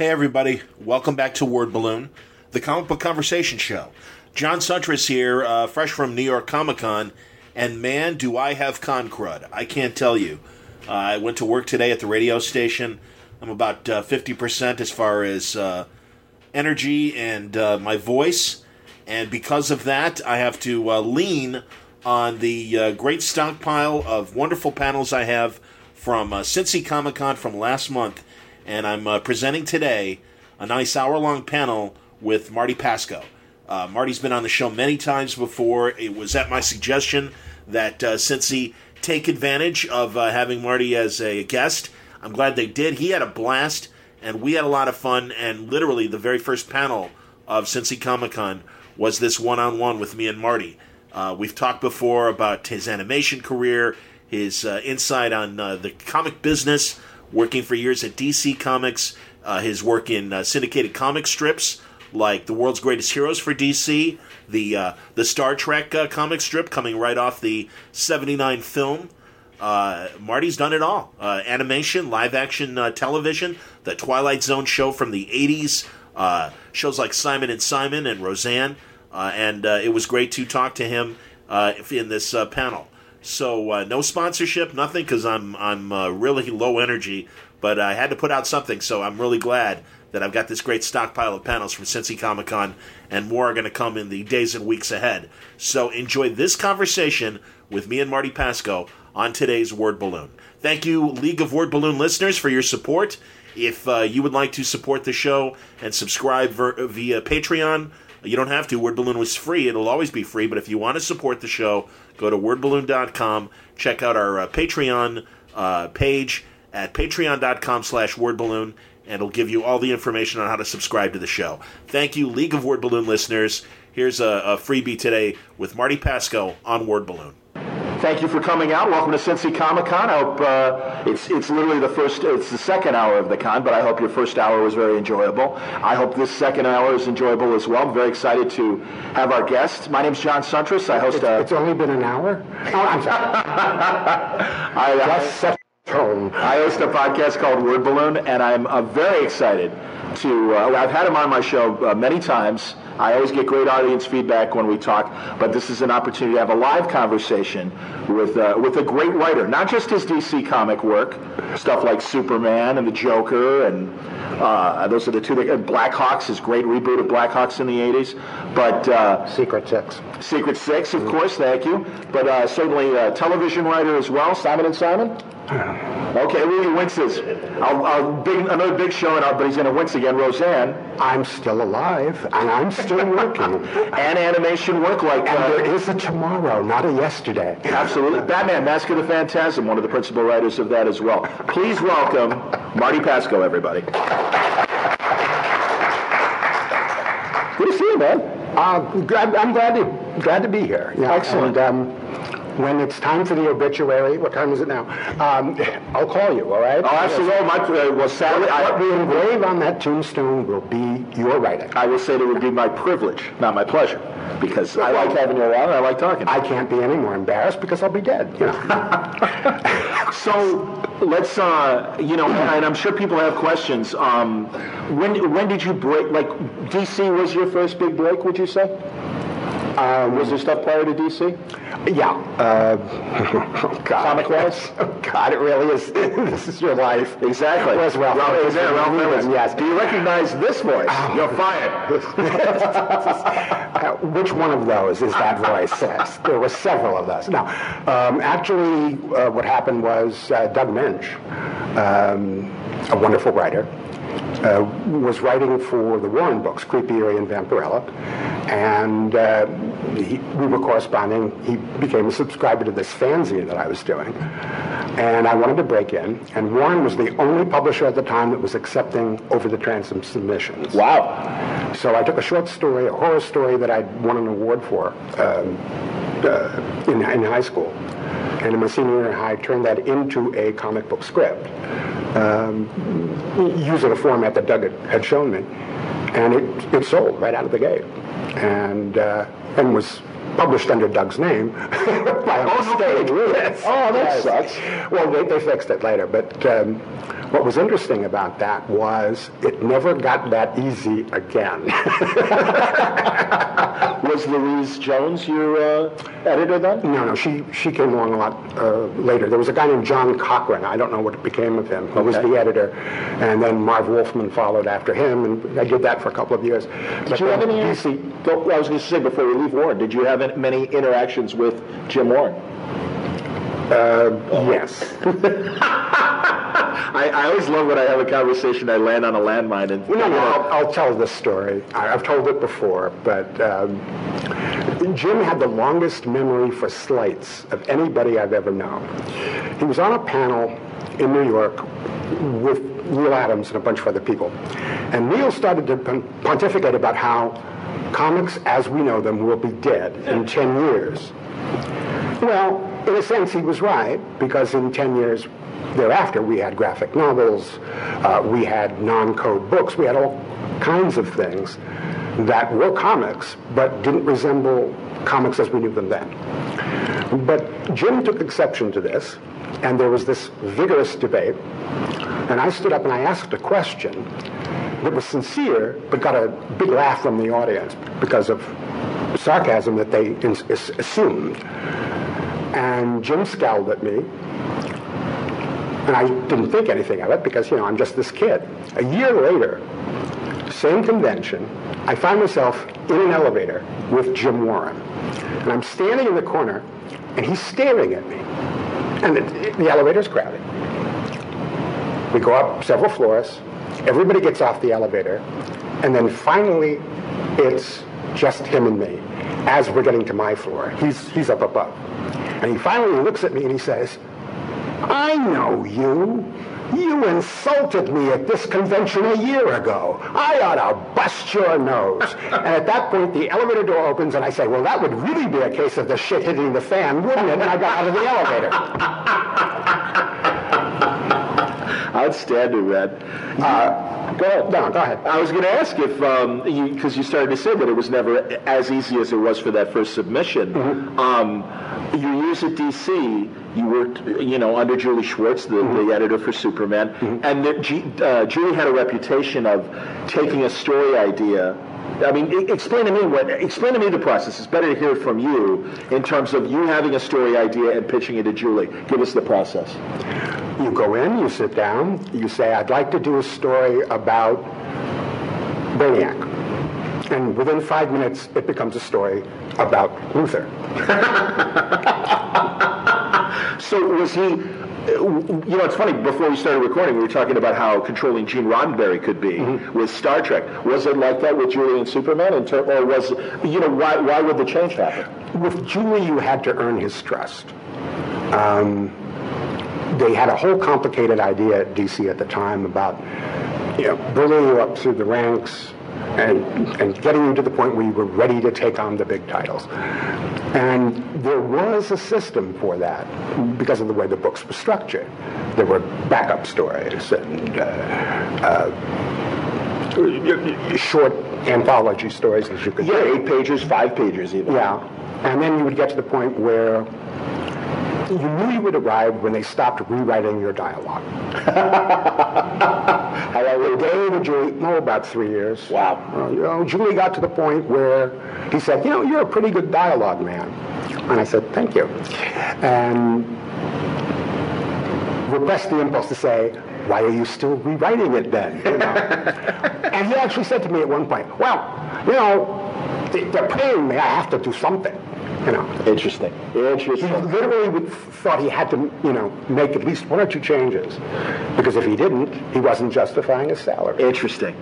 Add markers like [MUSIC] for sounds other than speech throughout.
Hey, everybody. Welcome back to Word Balloon, the comic book conversation show. John Siuntres here, uh, fresh from New York Comic Con, and man, do I have con crud. I can't tell you. Uh, I went to work today at the radio station. I'm about uh, 50% as far as uh, energy and uh, my voice, and because of that, I have to uh, lean on the great stockpile of wonderful panels I have from uh, Cincy Comic Con from last month, and I'm uh, presenting today a nice hour long panel with Marty Pasko. Uh, Marty's been on the show many times before. It was at my suggestion that uh, Cincy take advantage of uh, having Marty as a guest. I'm glad they did. He had a blast, and we had a lot of fun. And literally, the very first panel of Cincy Comic Con was this one on one with me and Marty. Uh, we've talked before about his animation career, his uh, insight on uh, the comic business, working for years at DC Comics, uh, his work in uh, syndicated comic strips like The World's Greatest Heroes for DC, the uh, the Star Trek comic strip coming right off the '79 film. Marty's done it all: animation, live action television, the Twilight Zone show from the '80s, shows like Simon and Simon and Roseanne. Uh, and uh, it was great to talk to him uh, in this panel. So no sponsorship, nothing, because I'm I'm really low energy, but I had to put out something. So I'm really glad that I've got this great stockpile of panels from Cincy Comic Con, and more are going to come in the days and weeks ahead. So enjoy this conversation with me and Marty Pasko on today's Word Balloon. Thank you, League of Word Balloon listeners, for your support. If uh, you would like to support the show and subscribe ver- via Patreon, you don't have to. Word Balloon was free. It'll always be free. But if you want to support the show, go to wordballoon.com. Check out our uh, Patreon uh, page at patreon.com slash wordballoon, and it'll give you all the information on how to subscribe to the show. Thank you, League of Word Balloon listeners. Here's a, a freebie today with Marty Pasko on Word Balloon thank you for coming out. Welcome to Cincy Comic Con. I hope uh, it's it's literally the first, it's the second hour of the con, but I hope your first hour was very enjoyable. I hope this second hour is enjoyable as well. I'm very excited to have our guest. My name's John Siuntres. I host. It's, a, it's only been an hour. Oh, I'm sorry. [LAUGHS] I, Just set tone. I host a podcast called Word Balloon, and I'm uh, very excited to. Uh, I've had him on my show uh, many times. I always get great audience feedback when we talk, but this is an opportunity to have a live conversation with uh, with a great writer. Not just his DC comic work, stuff like Superman and the Joker, and uh, those are the two. That, Blackhawks, his great reboot of Blackhawks in the '80s, but uh, Secret Six. Secret Six, of mm-hmm. course. Thank you. But uh, certainly a television writer as well, Simon and Simon. Okay, Louis winces. I'll, I'll big, another big show, and but he's going to wince again. Roseanne. I'm still alive, and I'm still [LAUGHS] working. and animation work like. Uh, there is a tomorrow, not a yesterday. Absolutely. Batman, Mask of the Phantasm, one of the principal writers of that as well. Please welcome Marty Pasko, everybody. Good to see you, man. Uh, I'm glad to glad to be here. Yeah, Excellent. And, um, when it's time for the obituary, what time is it now? Um, I'll call you, all right? Oh, absolutely. My, uh, well, sadly, what, what we engrave on that tombstone will be your writing. I will say that it would be my privilege, not my pleasure, because I like having you around and I like talking. I can't be any more embarrassed because I'll be dead. You know? [LAUGHS] so let's, uh, you know, and I'm sure people have questions. Um, when when did you break? Like DC was your first big break? Would you say? Um, was there stuff prior to DC? Yeah. Uh, [LAUGHS] oh God. Comic wise? [LAUGHS] Oh God, it really is. [LAUGHS] this is your life. Exactly. Where's Ralph? Ralph, is there, Ralph. Yes. Do you recognize this voice? Oh. You're fired. uh, which one of those is that voice? Yes. There were several of those. Now, um, actually, uh, what happened was uh, Doug Moench, um, a wonderful writer, uh, was writing for the Warren books, Creepy, Eerie, and Vampirella, and uh, he, we were corresponding. He became a subscriber to this fanzine that I was doing, and I wanted to break in. And Warren was the only publisher at the time that was accepting over-the-transom submissions. Wow! So I took a short story, a horror story that I'd won an award for um, uh, in, in high school and in my senior year I turned that into a comic book script um, using a format that Doug had, had shown me. and it, it sold right out of the gate, and uh, and was published under Doug's name [LAUGHS] by a mistake. Yes. Oh, that Yes. sucks. Well, they, they fixed it later, but um, what was interesting about that was it never got that easy again. [LAUGHS] Was Louise Jones your uh, editor then? no, no, she she came along a lot uh, later. There was a guy named John Cochran. I don't know what became of him. Who was the editor, and then Marv Wolfman followed after him, and I did that for a couple of years. Did you have any? Go, I was going to say before we leave Warren, did you have any- many interactions with Jim Warren? Yes. [LAUGHS] I, I always love when I have a conversation. I land on a landmine and No, no, I'll, I'll tell this story. I, I've told it before, but um, Jim had the longest memory for slights of anybody I've ever known. He was on a panel in New York with Neal Adams and a bunch of other people. And Neal started to pon- pontificate about how comics as we know them will be dead in 10 years. Well, in a sense, he was right, because in 10 years thereafter, we had graphic novels, uh, we had non-code books, we had all kinds of things that were comics, but didn't resemble comics as we knew them then. But Jim took exception to this, and there was this vigorous debate, and I stood up and I asked a question that was sincere, but got a big laugh from the audience because of sarcasm that they assumed. And Jim scowled at me, and I didn't think anything of it because, you know, I'm just this kid. A year later, same convention, I find myself in an elevator with Jim Warren. And I'm standing in the corner, and he's staring at me. And the, the elevator's crowded. We go up several floors. Everybody gets off the elevator. And then finally, it's just him and me as we're getting to my floor. He's, he's up above. And he finally looks at me and he says, I know you. You insulted me at this convention a year ago. I ought to bust your nose. [LAUGHS] and at that point, the elevator door opens, and I say, Well, that would really be a case of the shit hitting the fan, wouldn't it? And I got out of the elevator. [LAUGHS] Outstanding, man. Uh, go ahead. No, go ahead. I was going to ask if, um, because you, started to say that it was never as easy as it was for that first submission. Mm-hmm. Um, your years at DC, you worked, you know, under Julie Schwartz, the, Mm-hmm. the editor for Superman, and the, G, uh, Julie had a reputation of taking a story idea. I mean, explain to me what. Explain to me the process. It's better to hear it from you in terms of you having a story idea and pitching it to Julie. Give us the process. You go in, you sit down, you say, I'd like to do a story about Brainiac. And within five minutes, it becomes a story about Luthor. [LAUGHS] So was he? You know, it's funny. Before we started recording, we were talking about how controlling Gene Roddenberry could be with Star Trek. Was it like that with Julie and Superman, in ter- or was you know why? Why would the change happen? With Julie, you had to earn his trust. Um, they had a whole complicated idea at DC at the time about you know, building you up through the ranks and, and getting you to the point where you were ready to take on the big titles. And there was a system for that because of the way the books were structured. There were backup stories and uh, uh, short anthology stories that you could Yeah, eight pages, five pages, even. Yeah. And then you would get to the point where you knew you would arrive when they stopped rewriting your dialogue. [LAUGHS] How long The with Julie, no, about three years. Wow. Uh, you know, Julie got to the point where he said, you know, you're a pretty good dialogue man. And I said, thank you. And repressed the impulse to say, why are you still rewriting it then? You know? [LAUGHS] and he actually said to me at one point, well, you know, they- they're paying me, I have to do something. You know, Interesting. he Interesting. literally would, thought he had to, you know, make at least one or two changes, because if he didn't, he wasn't justifying his salary. Interesting.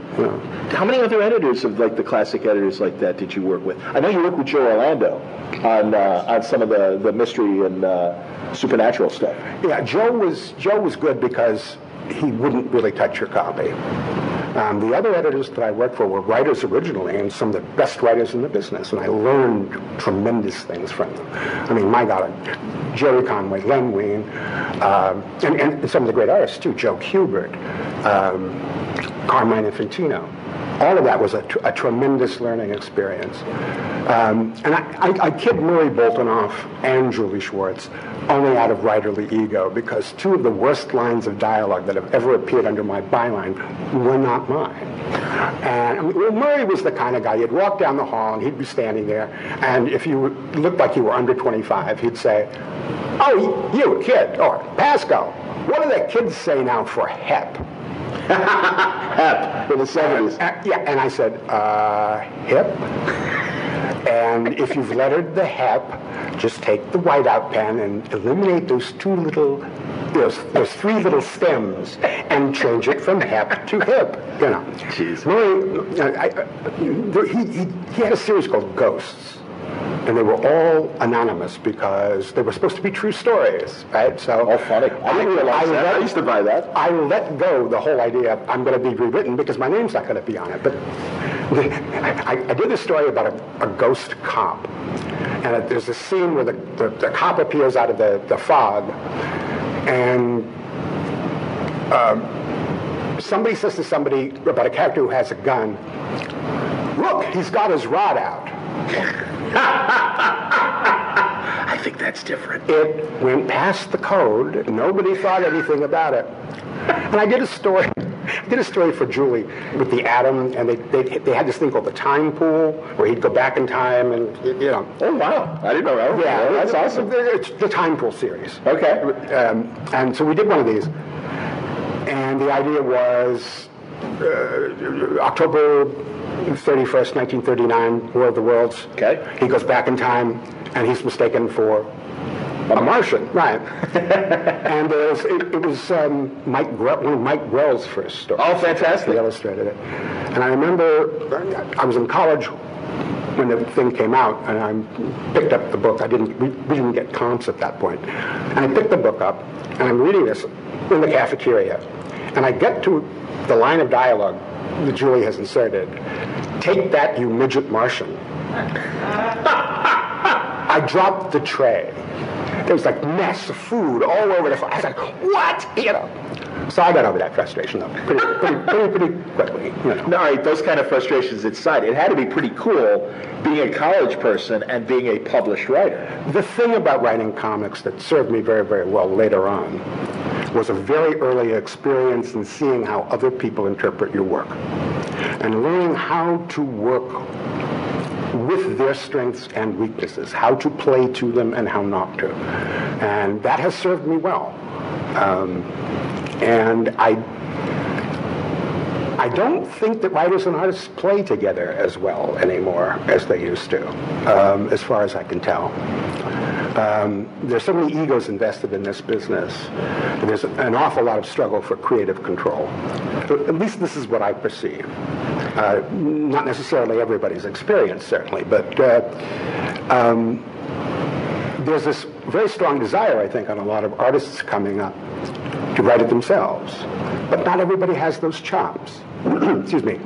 How many other editors of like the classic editors like that did you work with? I know you worked with Joe Orlando on uh, on some of the, the mystery and uh, supernatural stuff. Yeah, Joe was Joe was good because he wouldn't really touch your copy. Um, the other editors that I worked for were writers originally, and some of the best writers in the business, and I learned tremendous things from them. I mean, my God, Gerry Conway, Len Wein, um, and, and some of the great artists too, Joe Kubert. Um, Carmine Infantino. All of that was a, tr- a tremendous learning experience. Um, and I, I, I kid Murray Boltinoff and Julie Schwartz only out of writerly ego because two of the worst lines of dialogue that have ever appeared under my byline were not mine. And Murray was the kind of guy, you'd walk down the hall and he'd be standing there, and if you looked like you were under 25, he'd say, Oh, you, kid, or Pasko, what do the kids say now for HEP? HEP in the 70s. Uh, yeah, and I said, uh, hip? And if you've lettered the HEP, just take the whiteout pen and eliminate those two little, those, those three little stems and change it from HEP to hip, you know. Jeez. Murray, uh, I, uh, he, he, he had a series called Ghosts and they were all anonymous because they were supposed to be true stories, right? So, Oh, funny. I didn't realize that. I used to buy that. I let go the whole idea I'm going to be rewritten because my name's not going to be on it. But [LAUGHS] I, I did this story about a, a ghost cop, and it, there's a scene where the, the, the cop appears out of the, the fog, and um, somebody says to somebody about a character who has a gun, "Look, he's got his rod out." [LAUGHS] I think that's different. It went past the code. Nobody thought anything about it. And I did a story. [LAUGHS] I did a story for Julie with the atom, and they, they, they had this thing called the time pool, where he'd go back in time, and you know. Oh, wow. I didn't know that. Yeah, that's awesome. It's the time pool series. Okay. Um, and so we did one of these, and the idea was uh, October 31st, 1939, War of the Worlds. Okay. He goes back in time, and he's mistaken for a Martian, right? [LAUGHS] and there's, it, it was um, Mike one of Mike Grell's first stories. Oh, fantastic. He illustrated it. And I remember I was in college when the thing came out, and I picked up the book. I didn't, we, we didn't get comps at that point. And I picked the book up, and I'm reading this in the cafeteria. And I get to the line of dialogue that Julie has inserted. Take that, you midget Martian. [LAUGHS] I dropped the tray. There was like mess of food all over the floor. I was like, what? You know. So I got over that frustration though, pretty, pretty, pretty, pretty quickly. You know. No, all right, those kind of frustrations aside, it had to be pretty cool being a college person and being a published writer. The thing about writing comics that served me very, very well later on was a very early experience in seeing how other people interpret your work and learning how to work with their strengths and weaknesses, how to play to them and how not to. And that has served me well. Um, and I I don't think that writers and artists play together as well anymore as they used to, um, as far as I can tell. Um, there's so many egos invested in this business. There's an awful lot of struggle for creative control. At least this is what I perceive. Uh, not necessarily everybody's experience, certainly, but uh, um, there's this very strong desire, I think, on a lot of artists coming up to write it themselves. But not everybody has those chops. [CLEARS THROAT] Excuse me.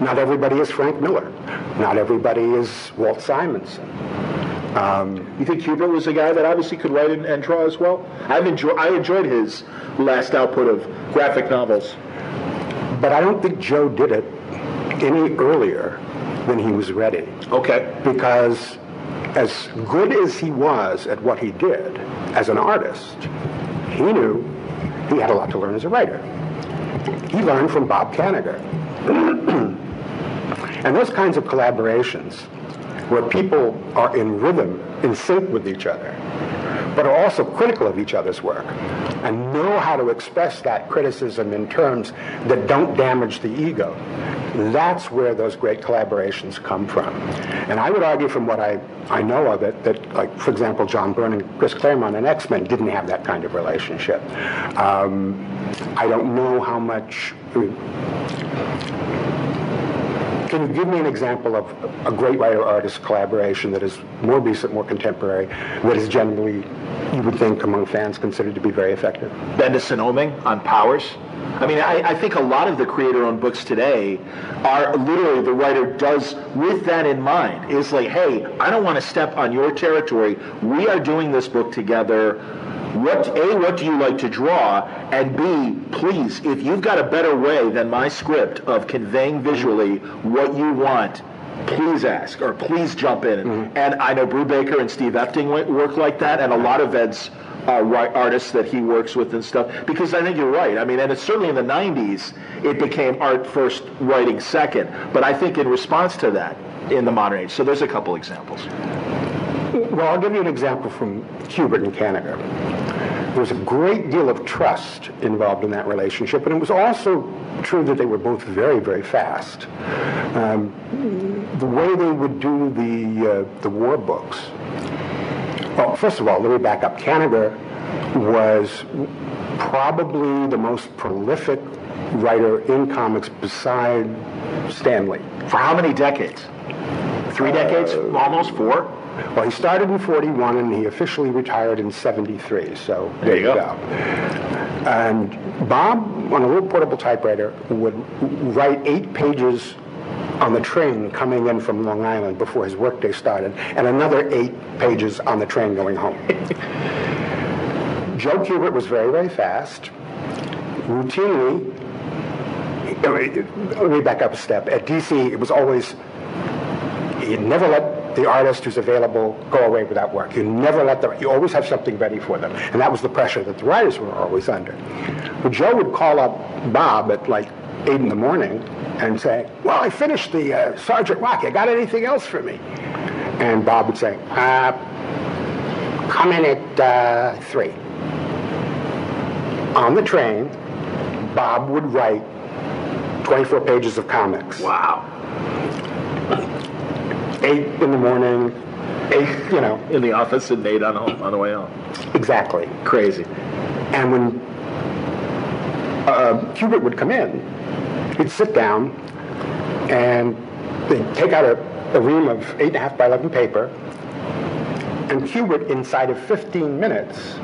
Not everybody is Frank Miller. Not everybody is Walt Simonson. Um, you think Kubert was a guy that obviously could write and, and draw as well? I've enjoyed, I enjoyed his last output of graphic novels. But I don't think Joe did it any earlier than he was ready. Okay. Because as good as he was at what he did as an artist, he knew he had a lot to learn as a writer. He learned from Bob Kanigher. [CLEARS THROAT] and those kinds of collaborations where people are in rhythm, in sync with each other, but are also critical of each other's work and know how to express that criticism in terms that don't damage the ego. That's where those great collaborations come from. And I would argue from what I, I know of it that, like, for example, John Byrne and Chris Claremont and X-Men didn't have that kind of relationship. Um, I don't know how much... Can you give me an example of a great writer-artist collaboration that is more recent, more contemporary, that is generally, you would think, among fans considered to be very effective? Bendis and Oeming on Powers. I mean, I, I, think a lot of the creator-owned books today are literally the writer does with that in mind is like, hey, I don't want to step on your territory. We are doing this book together. What A, what do you like to draw? And B, please, if you've got a better way than my script of conveying visually what you want, please ask or please jump in. Mm-hmm. And I know Brubaker and Steve Epting work like that, and a lot of Ed's uh, artists that he works with and stuff. Because I think you're right. I mean, and it's certainly in the 90s, it became art first, writing second. But I think in response to that, in the modern age. So there's a couple examples. Well, I'll give you an example from Kubert and Kanigher. There was a great deal of trust involved in that relationship, and it was also true that they were both very, very fast. Um, the way they would do the uh, the war books. Well, first of all, let me back up. Kanigher was probably the most prolific writer in comics beside Stan Lee. For how many decades? Three decades? Uh, Almost four? Well, he started in 41 and he officially retired in 73. So there, there you go. go. And Bob, on a little portable typewriter, would write eight pages on the train coming in from Long Island before his workday started, and another eight pages on the train going home. Joe Kubert was very, very fast. Routinely, let me back up a step. At DC, it was always, he never let the artist who's available go away without work. You never let them, you always have something ready for them. And that was the pressure that the writers were always under. But Joe would call up Bob at like 8 in the morning and say, well, I finished the uh, Sergeant Rocky. Got anything else for me? And Bob would say, uh, come in at uh, 3. On the train, Bob would write 24 pages of comics. Wow eight in the morning, eight, you know. In the office and eight on, home, on the way home. Exactly. Crazy. And when uh, Kubert would come in, he'd sit down and they'd take out a, a ream of 8.5 by 11 paper, and Kubert, inside of 15 minutes,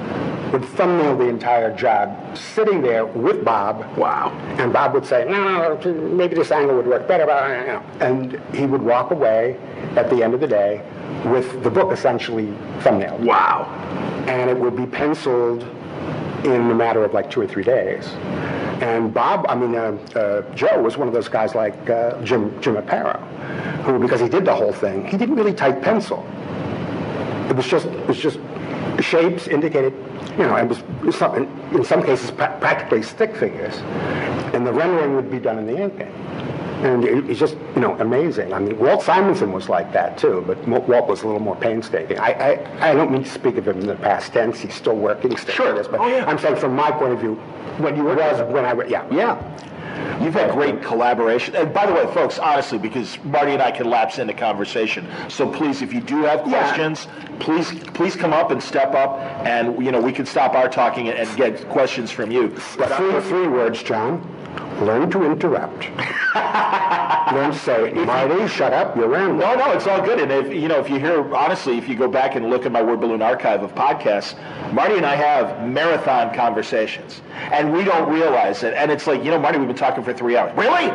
would thumbnail the entire job, sitting there with Bob. Wow. And Bob would say, no, no, no maybe this angle would work better. And he would walk away at the end of the day with the book essentially thumbnailed. Wow. And it would be penciled in a matter of like two or three days. And Bob, I mean, uh, uh, Joe was one of those guys like uh, Jim, Jim Aparo, who, because he did the whole thing, he didn't really type pencil. It was just, it was just shapes indicated you know, it was some, in some cases practically stick figures, and the rendering would be done in the ink pen. And it's just, you know, amazing. I mean, Walt Simonson was like that too, but Walt was a little more painstaking. I, I, I don't mean to speak of him in the past tense. He's still working, still sure. This, but oh, yeah. I'm saying from my point of view, when you were was when I yeah yeah You've had great collaboration. And by the way, folks, honestly, because Marty and I can lapse into conversation. So please, if you do have questions, yeah. please please come up and step up, and you know we can stop our talking and get questions from you. But uh, three, three words, John. Learn to interrupt. [LAUGHS] Learn to say, Marty, shut up, you're rambling. No, no, it's all good. And if you know, if you hear honestly, if you go back and look at my Word Balloon archive of podcasts, Marty and I have marathon conversations, and we don't realize it. And it's like, you know, Marty, we've been talking for three hours. Really?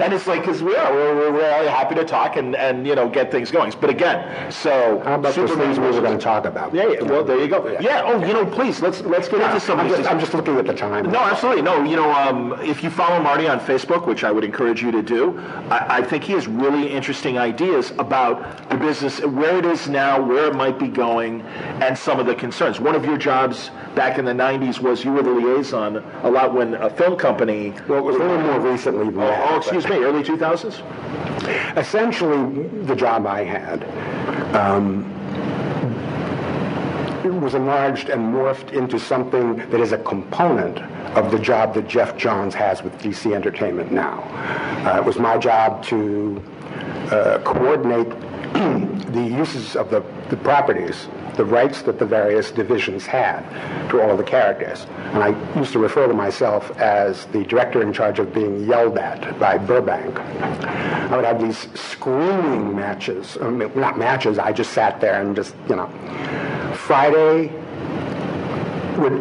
And it's like, because we are, we're, we're really happy to talk and, and you know get things going. But again, so how about those things we were going to talk about? Yeah, yeah. Well, there you go. Yeah. yeah. Oh, you know, please let's let's get into some. I'm just, I'm just looking at the time. No, absolutely. No, you know, um, if you follow Marty on Facebook, which I would encourage you to do, I, I think he has really interesting ideas about the business, where it is now, where it might be going, and some of the concerns. One of your jobs back in the 90s was you were the liaison a lot when a film company. Well, it was a little more recently than oh, that. Oh, excuse me, early 2000s? Essentially, the job I had. Um, was enlarged and morphed into something that is a component of the job that Geoff Johns has with DC Entertainment now. Uh, it was my job to uh, coordinate [CLEARS THROAT] the uses of the, the properties, the rights that the various divisions had to all of the characters. And I used to refer to myself as the director in charge of being yelled at by Burbank. I would have these screaming matches, I mean, not matches, I just sat there and just, you know. Friday,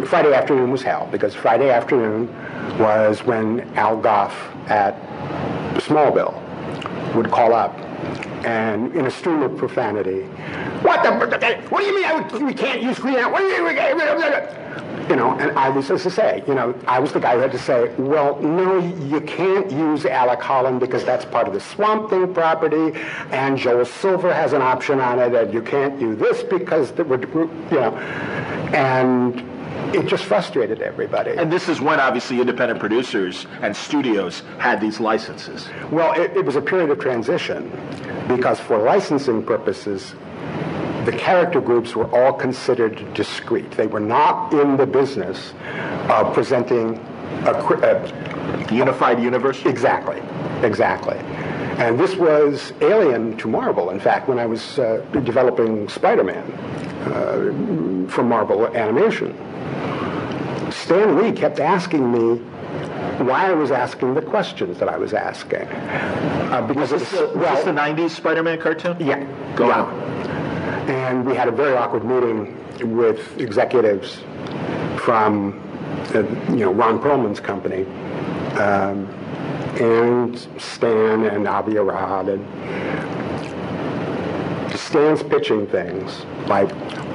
Friday afternoon was hell because Friday afternoon was when Al Gough at Smallville would call up and in a stream of profanity, what the, what do you mean I, we can't use Green What do you mean? You know, and I was, as I say, you know, I was the guy who had to say, well, no, you can't use Alec Holland because that's part of the Swamp Thing property, and Joel Silver has an option on it, and you can't do this because, the, you know, and it just frustrated everybody. And this is when obviously independent producers and studios had these licenses. Well, it, it was a period of transition because for licensing purposes, the character groups were all considered discrete. They were not in the business of presenting a, a unified universe. Exactly, exactly. And this was alien to Marvel. In fact, when I was uh, developing Spider-Man uh, for Marvel Animation, Stan Lee kept asking me why I was asking the questions that I was asking. Uh, because was this, the, well, this the 90s Spider-Man cartoon? Yeah. Go yeah. on. And we had a very awkward meeting with executives from, uh, you know, Ron Perelman's company, um, and Stan and Avi Arad, and Stan's pitching things like,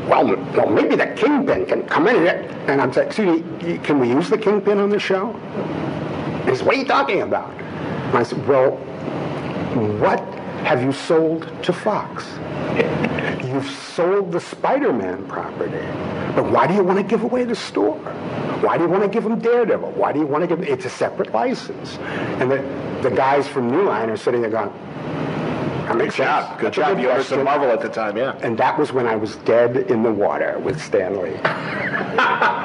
well, well, maybe the kingpin can come in here. And I'm saying, excuse me, can we use the kingpin on the show? He says, what are you talking about? And I said, well, what have you sold to Fox? You've sold the Spider-Man property. But why do you want to give away the store? Why do you want to give them Daredevil? Why do you want to give It's a separate license. And the, the guys from New Line are sitting there going, Good job. Good job. You were some Marvel at the time, yeah. And that was when I was dead in the water with Stan Lee. [LAUGHS]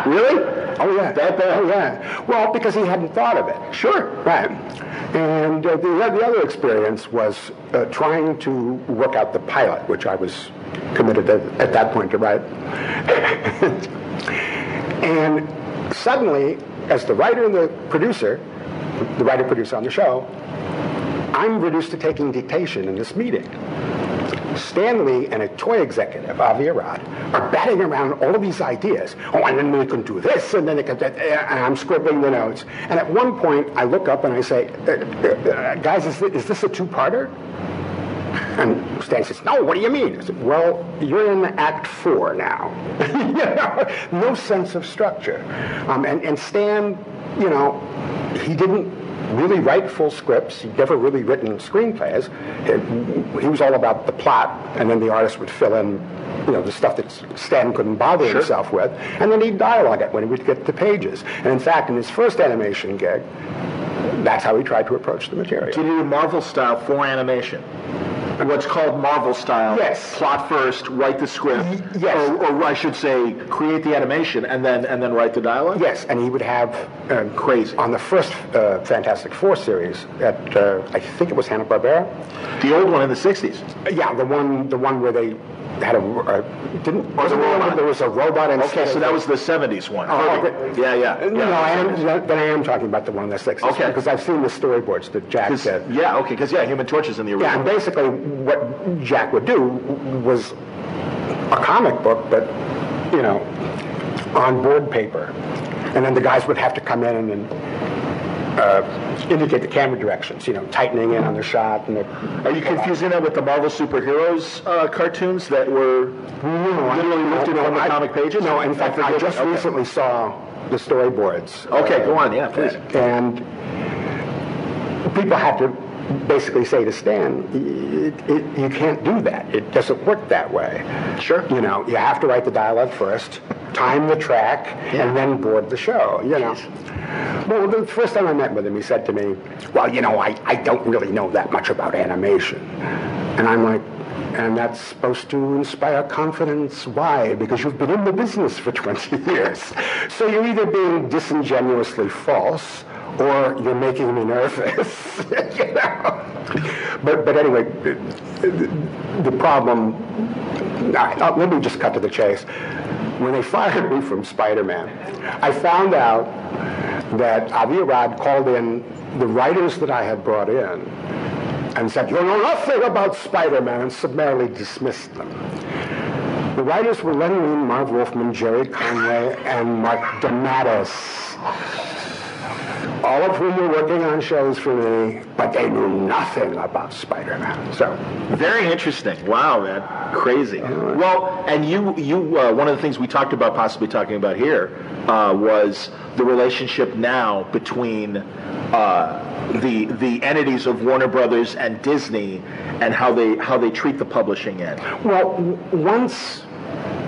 Really? Oh yeah. That bad? Oh yeah. Well, because he hadn't thought of it. Sure. Right. And uh, the, the other experience was uh, trying to work out the pilot, which I was committed at, at that point to write. [LAUGHS] and suddenly, as the writer and the producer, the writer producer on the show, I'm reduced to taking dictation in this meeting. Stan Lee and a toy executive, Avi Arad, are batting around all of these ideas. Oh, and then we can do this, and then they can, that. and I'm scribbling the notes. And at one point, I look up and I say, uh, uh, uh guys, is this, is this a two-parter? And Stan says, no, what do you mean? I said, well, you're in Act Four now. [LAUGHS] no sense of structure. Um, and, and Stan, you know, he didn't really write full scripts. He'd never really written screenplays. It, he was all about the plot, and then the artist would fill in, you know, the stuff that Stan couldn't bother sure. himself with, and then he'd dialogue it when he would get the pages. And in fact, in his first animation gig, that's how he tried to approach the material. Did do Marvel style for animation? What's called Marvel style. Yes. Plot first, write the script. Yes. Or, or, I should say, create the animation and then and then write the dialogue. Yes, and he would have um, crazy on the first uh, Fantastic Four series at uh, I think it was Hanna Barbera. The old one in the '60s. Yeah, the one the one where they had a uh, didn't was a robot. There was a robot Okay, so that was the '70s one. Oh, okay. yeah, yeah. No, yeah, I am. Then I am talking about the one that's the '60s. Okay, because I've seen the storyboards that Jack did. Yeah, okay, because yeah, Human Torch is in the original. Yeah, and basically what Jack would do was a comic book, but you know, on board paper, and then the guys would have to come in and. Uh, indicate the camera directions, you know, tightening in on the shot. And the, Are you confusing that with the Marvel superheroes uh, cartoons that were no, literally lifted no, from the I, comic pages? No, in fact, I just okay. recently saw the storyboards. Okay, uh, go on, yeah, please. And people had to basically say to Stan, it, it, you can't do that. It doesn't work that way. Sure. You know, you have to write the dialogue first, time the track, yeah. and then board the show, you know. Well, the first time I met with him, he said to me, well, you know, I, I don't really know that much about animation. And I'm like, and that's supposed to inspire confidence. Why? Because you've been in the business for 20 [LAUGHS] years. So you're either being disingenuously false or you're making me nervous. [LAUGHS] you know? But, but anyway, the, the problem, uh, let me just cut to the chase. When they [LAUGHS] fired me from Spider-Man, I found out that Avi Arad called in the writers that I had brought in and said, you know nothing about Spider-Man, and summarily dismissed them. The writers were Len Wein, Marv Wolfman, Gerry Conway, and Marc DeMatteis. All of whom were working on shows for me, but they knew nothing about Spider-Man. So very interesting. Wow, man, crazy. Well, and you, you, uh, one of the things we talked about, possibly talking about here, uh, was the relationship now between uh, the the entities of Warner Brothers and Disney, and how they how they treat the publishing end. Well, once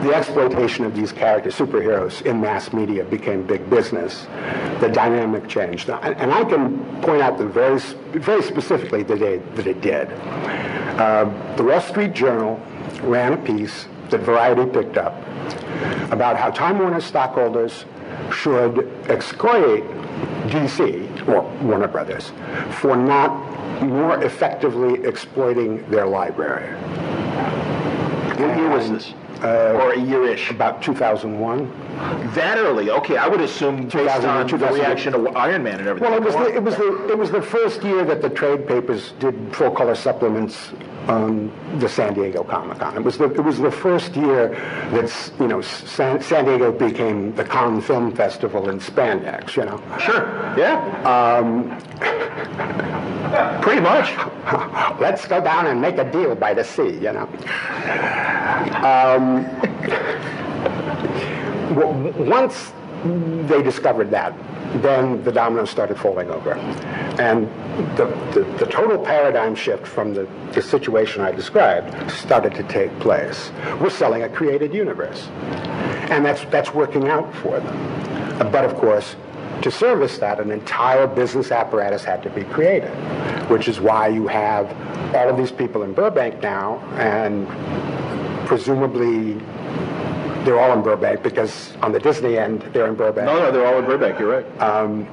the exploitation of these characters, superheroes, in mass media became big business, the dynamic changed. And and I can point out the very, very specifically the day that it did. Uh, the Wall Street Journal ran a piece that Variety picked up about how Time Warner stockholders should excoriate DC, or Warner Brothers, for not more effectively exploiting their library. Year was this? Uh, or a year-ish? About 2001. That early? Okay, I would assume based on the reaction to Iron Man and everything. Well, it was the, it was the it was the first year that the trade papers did full color supplements on the San Diego Comic Con. It was the it was the first year that you know San, San Diego became the Cannes Film Festival in spandex. You know. Sure. Yeah. Um, [LAUGHS] pretty much. [LAUGHS] Let's go down and make a deal by the sea. You know. Um, [LAUGHS] once they discovered that, then the dominoes started falling over. And the, the, the total paradigm shift from the, the situation I described started to take place. We're selling a created universe. And that's, that's working out for them. But of course, to service that, an entire business apparatus had to be created, which is why you have all of these people in Burbank now, and presumably they're all in Burbank because on the Disney end, they're in Burbank No, no, they're all in Burbank. You're right. Um,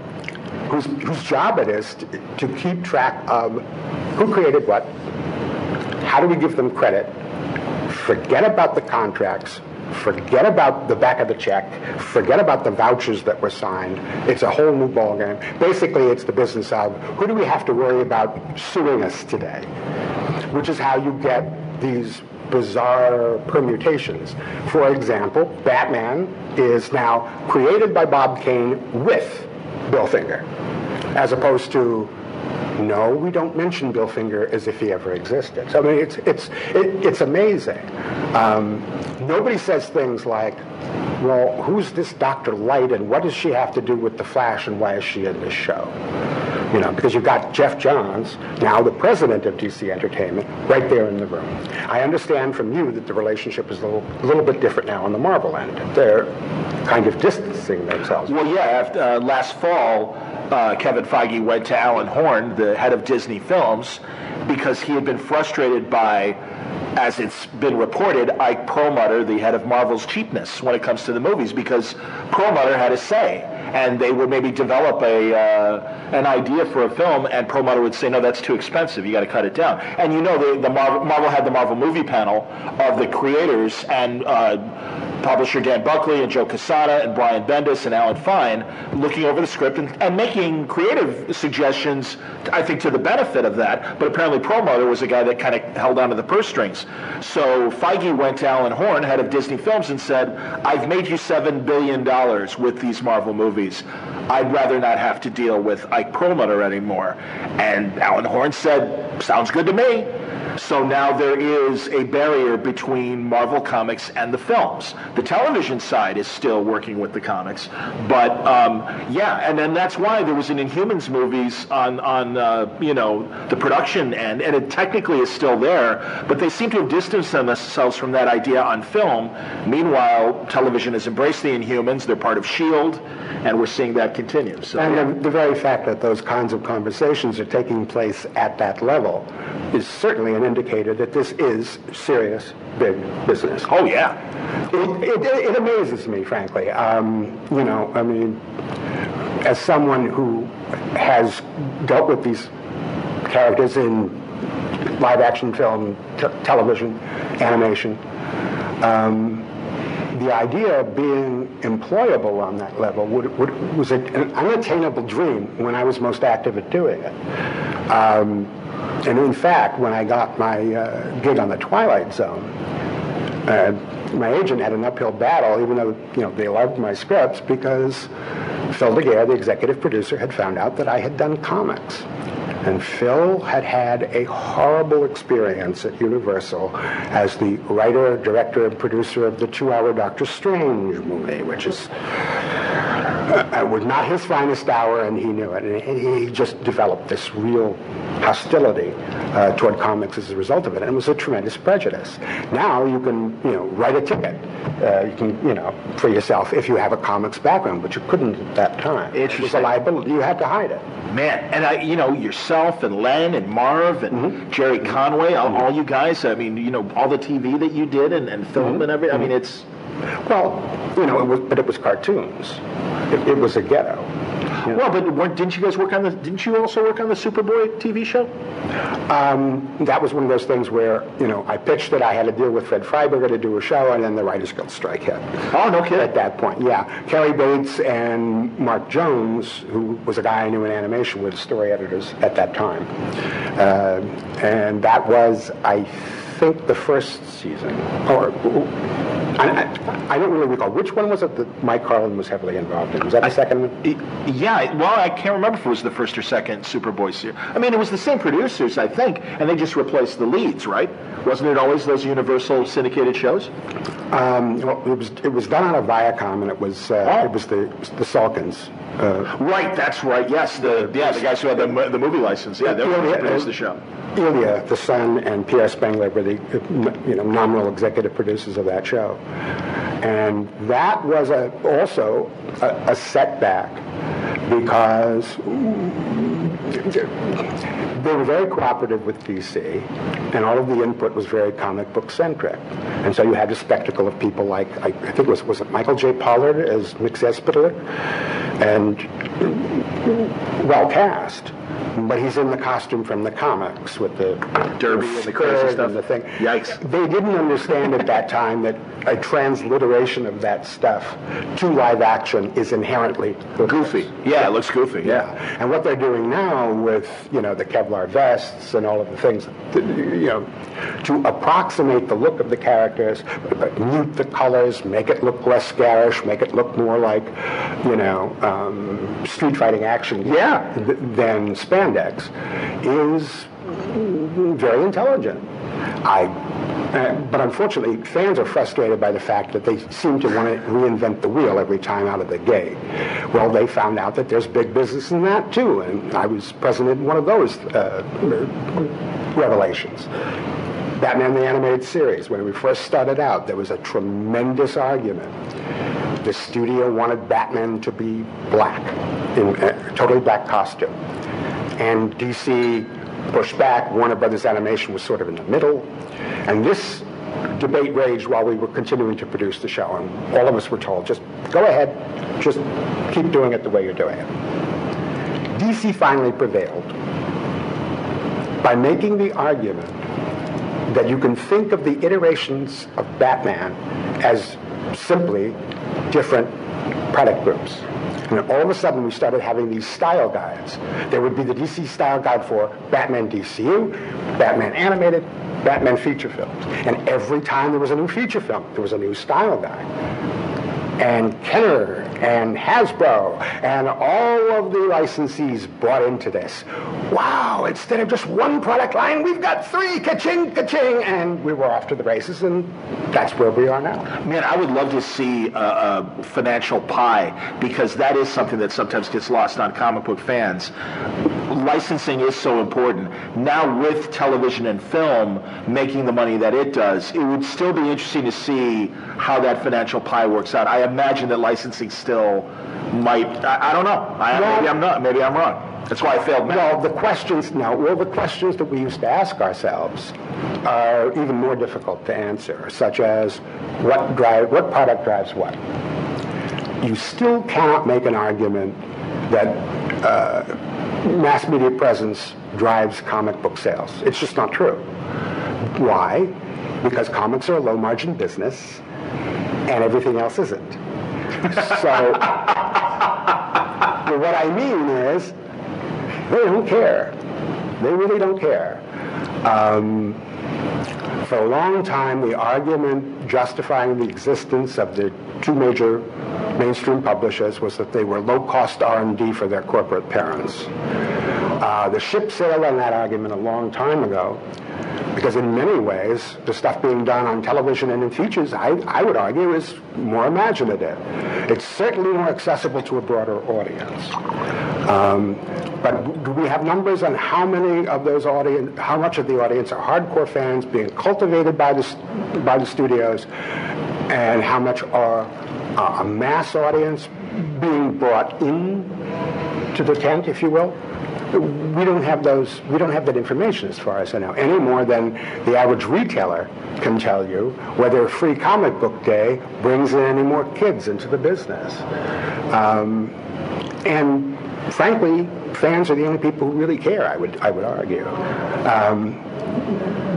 whose, whose job it is to, to keep track of who created what, how do we give them credit, forget about the contracts, forget about the back of the check, forget about the vouchers that were signed. It's a whole new ballgame. Basically, it's the business of who do we have to worry about suing us today, which is how you get these bizarre permutations. For example, Batman is now created by Bob Kane with Bill Finger, as opposed to no, we don't mention Bill Finger as if he ever existed. So I mean, it's it's it, it's amazing. Um, nobody says things like, "Well, who's this Doctor Light, and what does she have to do with the Flash, and why is she in this show?" You know, because you've got Geoff Johns, now the president of DC Entertainment, right there in the room. I understand from you that the relationship is a little, a little bit different now on the Marvel end. They're kind of distancing themselves. Well, yeah. After, uh, last fall, uh, Kevin Feige went to Alan Horn, the head of Disney Films, because he had been frustrated by, as it's been reported, Ike Perlmutter, the head of Marvel's cheapness when it comes to the movies, because Perlmutter had a say. And they would maybe develop a uh, an idea for a film, and Perlmutter would say, "No, that's too expensive. You got to cut it down." And you know, the, the Marvel, Marvel had the Marvel movie panel of the creators and uh, publisher Dan Buckley and Joe Quesada and Brian Bendis and Alan Fine looking over the script and, and making creative suggestions, I think, to the benefit of that. But apparently Perlmutter was a guy that kind of held onto the purse strings. So Feige went to Alan Horn, head of Disney Films, and said, I've made you $7 billion with these Marvel movies. I'd rather not have to deal with Ike Perlmutter anymore. And Alan Horn said, sounds good to me. So now there is a barrier between Marvel Comics and the films. The television side is still working with the comics, but um, yeah, and then that's why there was an Inhumans movies on on uh, you know the production end, and it technically is still there, but they seem to have distanced themselves from that idea on film. Meanwhile, television has embraced the Inhumans; they're part of Shield, and we're seeing that continue. So And yeah. the, the very fact that those kinds of conversations are taking place at that level is certainly an indicator that this is serious, big business. oh yeah, It, it, it amazes me, frankly. Um, you know, I mean, as someone who has dealt with these characters in live action film, t- television, animation, um, the idea of being employable on that level would, would, was a, an unattainable dream when I was most active at doing it. Um, and in fact, when I got my uh, gig on the Twilight Zone, uh, my agent had an uphill battle, even though you know they loved my scripts, because Phil DeGuere, the executive producer, had found out that I had done comics. And Phil had had a horrible experience at Universal as the writer, director, and producer of the two-hour Doctor Strange movie, which is uh, was not his finest hour, and he knew it. And he just developed this real hostility uh, toward comics as a result of it, and it was a tremendous prejudice. Now you can, you know, write a ticket. Uh, you can, you know, for yourself if you have a comics background, but you couldn't at that time. It was a liability. You had to hide it. Man, and I, you know, yourself and Len and Marv and mm-hmm. Gerry Conway, all, all, you guys. I mean, you know, all the TV that you did and, and film mm-hmm. and everything. I mean, it's well, you know, it was, but it was cartoons. It, it was a ghetto. Well, but didn't you guys work on the? Didn't you also work on the Superboy TV show? Um, that was one of those things where you know I pitched it. I had to deal with Fred Freiberger to do a show, and then the Writers Guild strike hit. Oh, no kidding. At that point, yeah. Cary Bates and Mark Jones, who was a guy I knew in animation, were the story editors at that time, uh, and that was I think the first season, or I, I, don't really recall. Which one was it that Mike Carlin was heavily involved in? Was that the I, second one? Yeah, well, I can't remember if it was the first or second Superboy series. I mean, it was the same producers, I think, and they just replaced the leads, right? Wasn't it always those Universal syndicated shows? Um, well, it was it was done on a Viacom, and it was uh, oh. it was the the Salkinds. Uh, right, that's right. Yes, the yeah the guys who had the, the movie license. Yeah, they were produced the show. Ilya, the son, and Pierre Spengler were the you know nominal executive producers of that show, and that was a, also a, a setback because they were very cooperative with DC, and all of the input was very comic book centric. And so you had the spectacle of people like I, think it was was it Michael J. Pollard as Mick Mxyzptlk, and well cast but he's in the costume from the comics with the derby and the crazy stuff. And the thing. Yikes! They didn't understand at that time that a transliteration of that stuff to live action is inherently goofy. Yeah, it looks goofy. Yeah. yeah. And what they're doing now with you know the Kevlar vests and all of the things, you know, to approximate the look of the characters, but mute the colors, make it look less garish, make it look more like, you know, um, street fighting action. Yeah. Th- than spandex is very intelligent. I, uh, but unfortunately, fans are frustrated by the fact that they seem to want to reinvent the wheel every time out of the gate. Well, they found out that there's big business in that too, and I was present in one of those uh, revelations. Batman the Animated Series, when we first started out, there was a tremendous argument. The studio wanted Batman to be black, in a totally black costume. And DC pushed back. Warner Brothers Animation was sort of in the middle. And this debate raged while we were continuing to produce the show. And all of us were told, just go ahead, just keep doing it the way you're doing it. DC finally prevailed by making the argument that you can think of the iterations of Batman as simply different product groups. And all of a sudden, we started having these style guides. There would be the DC style guide for Batman DCU, Batman Animated, Batman feature films. And every time there was a new feature film, there was a new style guide. And Kenner and Hasbro and all of the licensees bought into this. Wow, instead of just one product line, we've got three, ka-ching, ka-ching, and we were off to the races, and that's where we are now. Man, I would love to see a, a financial pie, because that is something that sometimes gets lost on comic book fans licensing is so important. Now with television and film making the money that it does, it would still be interesting to see how that financial pie works out. I imagine that licensing still might. I, I don't know. I, well, maybe I'm not. Maybe I'm wrong. That's why I failed. Well, the questions now, well, the questions that we used to ask ourselves are even more difficult to answer, such as what drive, what product drives what. You still cannot make an argument that uh, mass media presence drives comic book sales. It's just not true. Why? Because comics are a low margin business and everything else isn't. so, [LAUGHS] what I mean is, they don't care. They really don't care. Um, for a long time, the argument justifying the existence of the two major mainstream publishers was that they were low-cost R&D for their corporate parents. Uh, the ship sailed on that argument a long time ago because in many ways, the stuff being done on television and in features, I, I would argue, is more imaginative. It's certainly more accessible to a broader audience. Um, but do we have numbers on how many of those audience, how much of the audience are hardcore fans being cultivated by the, by the studios, and how much are a mass audience being brought in to the tent, if you will? we don't have those, we don't have that information as far as I know, any more than the average retailer can tell you whether free comic book day brings in any more kids into the business. Um, and frankly, fans are the only people who really care, I would, I would argue. Um,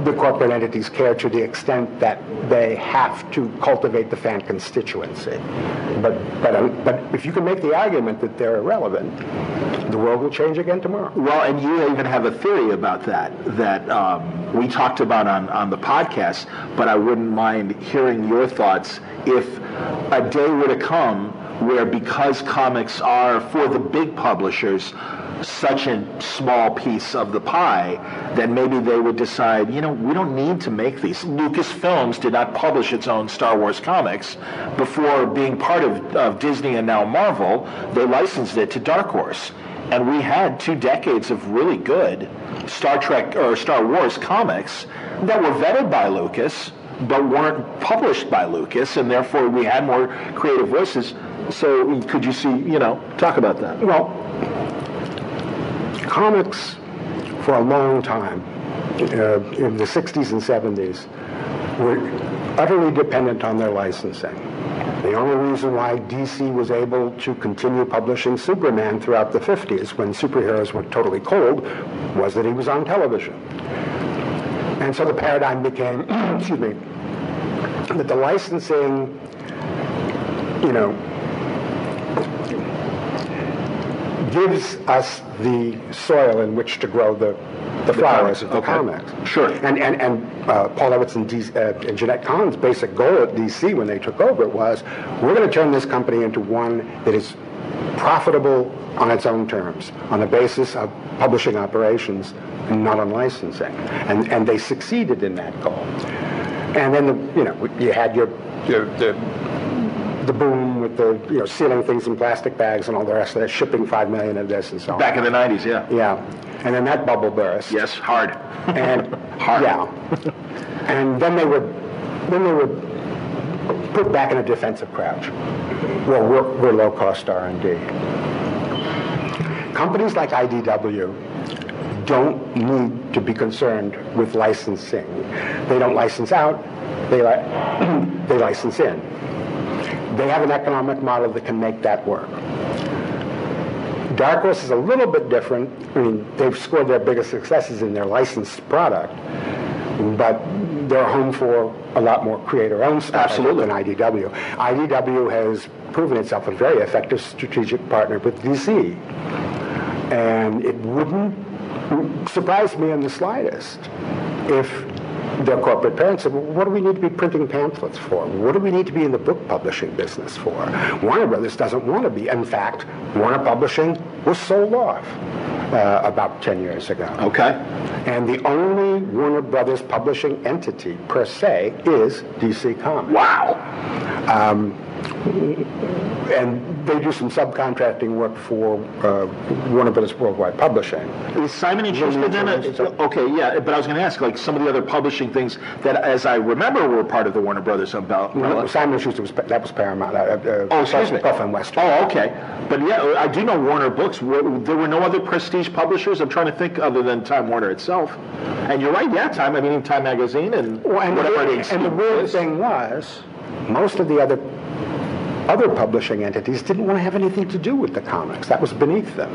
the corporate entities care to the extent that they have to cultivate the fan constituency. But, but, um, but if you can make the argument that they're irrelevant, the world will change again tomorrow. Well, and you even have a theory about that that um, we talked about on, on the podcast, but I wouldn't mind hearing your thoughts if a day were to come where because comics are for the big publishers such a small piece of the pie that maybe they would decide, you know, we don't need to make these. Lucasfilms did not publish its own Star Wars comics before being part of, of Disney and now Marvel. They licensed it to Dark Horse. And we had two decades of really good Star Trek or Star Wars comics that were vetted by Lucas, but weren't published by Lucas, and therefore we had more creative voices. So could you see, you know, talk about that? Well, comics for a long time, uh, in the 60s and 70s, were utterly dependent on their licensing. The only reason why DC was able to continue publishing Superman throughout the 50s when superheroes were totally cold was that he was on television. And so the paradigm became, [CLEARS THROAT] excuse me, that the licensing, you know, gives us the soil in which to grow the, the, the flowers of the okay. comics. Sure. And, and, and uh, Paul Levitz and, D, uh, and Jenette Kahn's basic goal at DC when they took over was, we're going to turn this company into one that is profitable on its own terms, on the basis of publishing operations and not on licensing. And, and they succeeded in that goal. And then, the, you know, you had your, your the the boom with the you know sealing things in plastic bags and all the rest of that, shipping five million of this and so on. Back in the '90s, yeah. Yeah, and then that bubble burst. Yes, hard. And [LAUGHS] hard. Yeah, and then they were then they were put back in a defensive crouch. Well, we're, we're low cost R&D. Companies like IDW don't need to be concerned with licensing. They don't license out, they, li- [CLEARS THROAT] they license in. They have an economic model that can make that work. Dark Horse is a little bit different. I mean, they've scored their biggest successes in their licensed product, but they're home for a lot more creator-owned stuff Absolutely. than IDW. IDW has proven itself a very effective strategic partner with DC, and it wouldn't surprise me in the slightest if their corporate parents said, well, what do we need to be printing pamphlets for? What do we need to be in the book publishing business for? Warner Brothers doesn't want to be. In fact, Warner Publishing was sold off uh, about 10 years ago. Okay. And the only Warner Brothers publishing entity per se is DC Comics. Wow. Um, and they do some subcontracting work for uh, Warner Brothers Worldwide Publishing. Is Simon interested in it? Okay, yeah, but I was going to ask, like some of the other publishing things that, as I remember, were part of the Warner Brothers umbrella. No, Simon Schuster was that was Paramount. Uh, uh, oh, excuse me. Gulf and Western. Oh, okay. But yeah, I do know Warner Books. There were no other prestige publishers. I'm trying to think other than Time Warner itself. And you're right, yeah, Time. I mean, Time Magazine and well, and whatever the, And the weird thing was, most of the other other publishing entities didn't want to have anything to do with the comics. That was beneath them.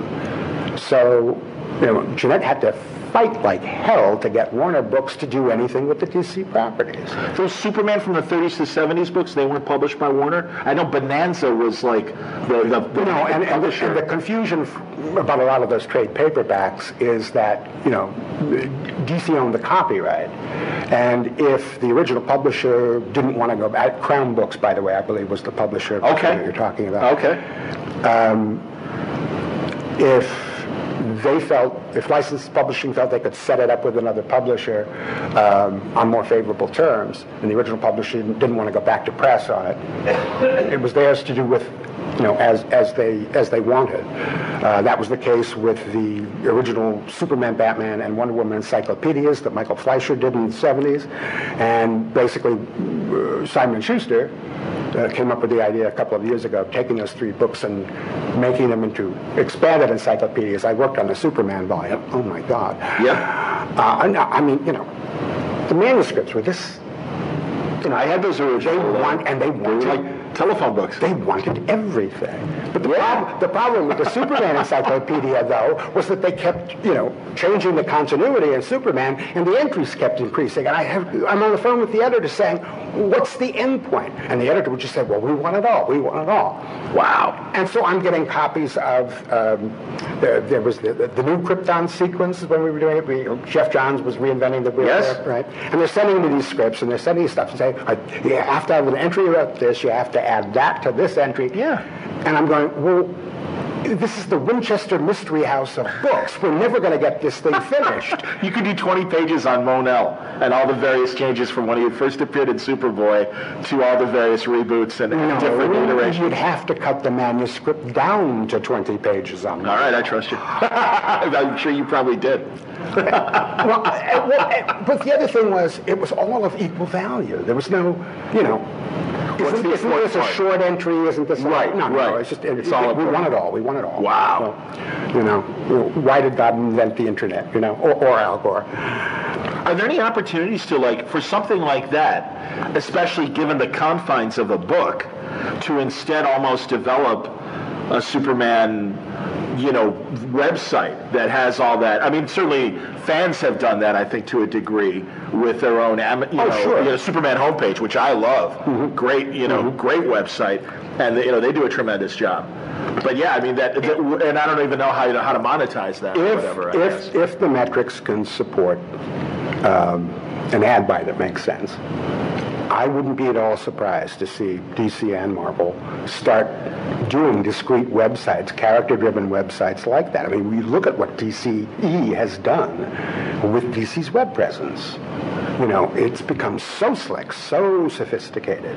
So, you know, Jenette had to fight like hell to get Warner Books to do anything with the DC properties. Those Superman from the 30s to 70s books, they weren't published by Warner. I know Bonanza was like the, the, the know, and, and, the, and the confusion about a lot of those trade paperbacks is that you know DC owned the copyright, and if the original publisher didn't want to go back, Crown Books, by the way, I believe was the publisher Okay. that you're talking about. okay. Um, if they felt, if licensed publishing felt they could set it up with another publisher um, on more favorable terms, and the original publisher didn't want to go back to press on it, it was theirs to do with, you know, as as they as they wanted. Uh, that was the case with the original Superman, Batman, and Wonder Woman encyclopedias that Michael Fleischer did in the 70s, and basically uh, Simon Schuster uh, came up with the idea a couple of years ago of taking those three books and making them into expanded encyclopedias. I worked on the Superman volume. Oh my God. Yeah. Uh, no, I mean, you know, the manuscripts were this. You know, I had those They want and they wanted. like telephone books. They wanted everything. But the, prob- the problem with the Superman encyclopedia, though, was that they kept, you know, changing the continuity in Superman, and the entries kept increasing. And I have, I'm on the phone with the editor saying, "What's the end point?" And the editor would just say, "Well, we want it all. We want it all." Wow. And so I'm getting copies of, um, there, there was the, the, the new Krypton sequence when we were doing it. We, Geoff Johns was reinventing the wheel, Yes. there, right? And they're sending me these scripts, and they're sending me stuff and saying, you have to have an entry about this, you have to add that to this entry. Yeah. And I'm going, well, this is the Winchester Mystery House of books. We're never going to get this thing [LAUGHS] finished. You could do 20 pages on Mon-El and all the various changes from when he first appeared in Superboy to all the various reboots and different iterations. you'd have to cut the manuscript down to 20 pages on All right, I trust you. [LAUGHS] I'm sure you probably did. [LAUGHS] well, well, but the other thing was, it was all of equal value. There was no, you know, What's isn't, the isn't this a part? short entry? Isn't this a- Right, No, no, right. It's just It's all. We want it all. We want it all. Wow. So, you know, why did God invent the internet? You know, or, or Al Gore? Are there any opportunities to like for something like that, especially given the confines of a book, to instead almost develop a Superman, you know, website that has all that? I mean, certainly fans have done that, I think, to a degree with their own, you Oh, know, sure. you know, Superman homepage, which I love. Great, you know, great website, and you know they do a tremendous job. But yeah, I mean that, that- and I don't even know how you know how to monetize that. or If, whatever. Guess. if, if the metrics can support um, an ad buy that makes sense, I wouldn't be at all surprised to see DC and Marvel start doing discrete websites, character-driven websites like that. I mean, we look at what DCE has done with DC's web presence. You know, it's become so slick, so sophisticated.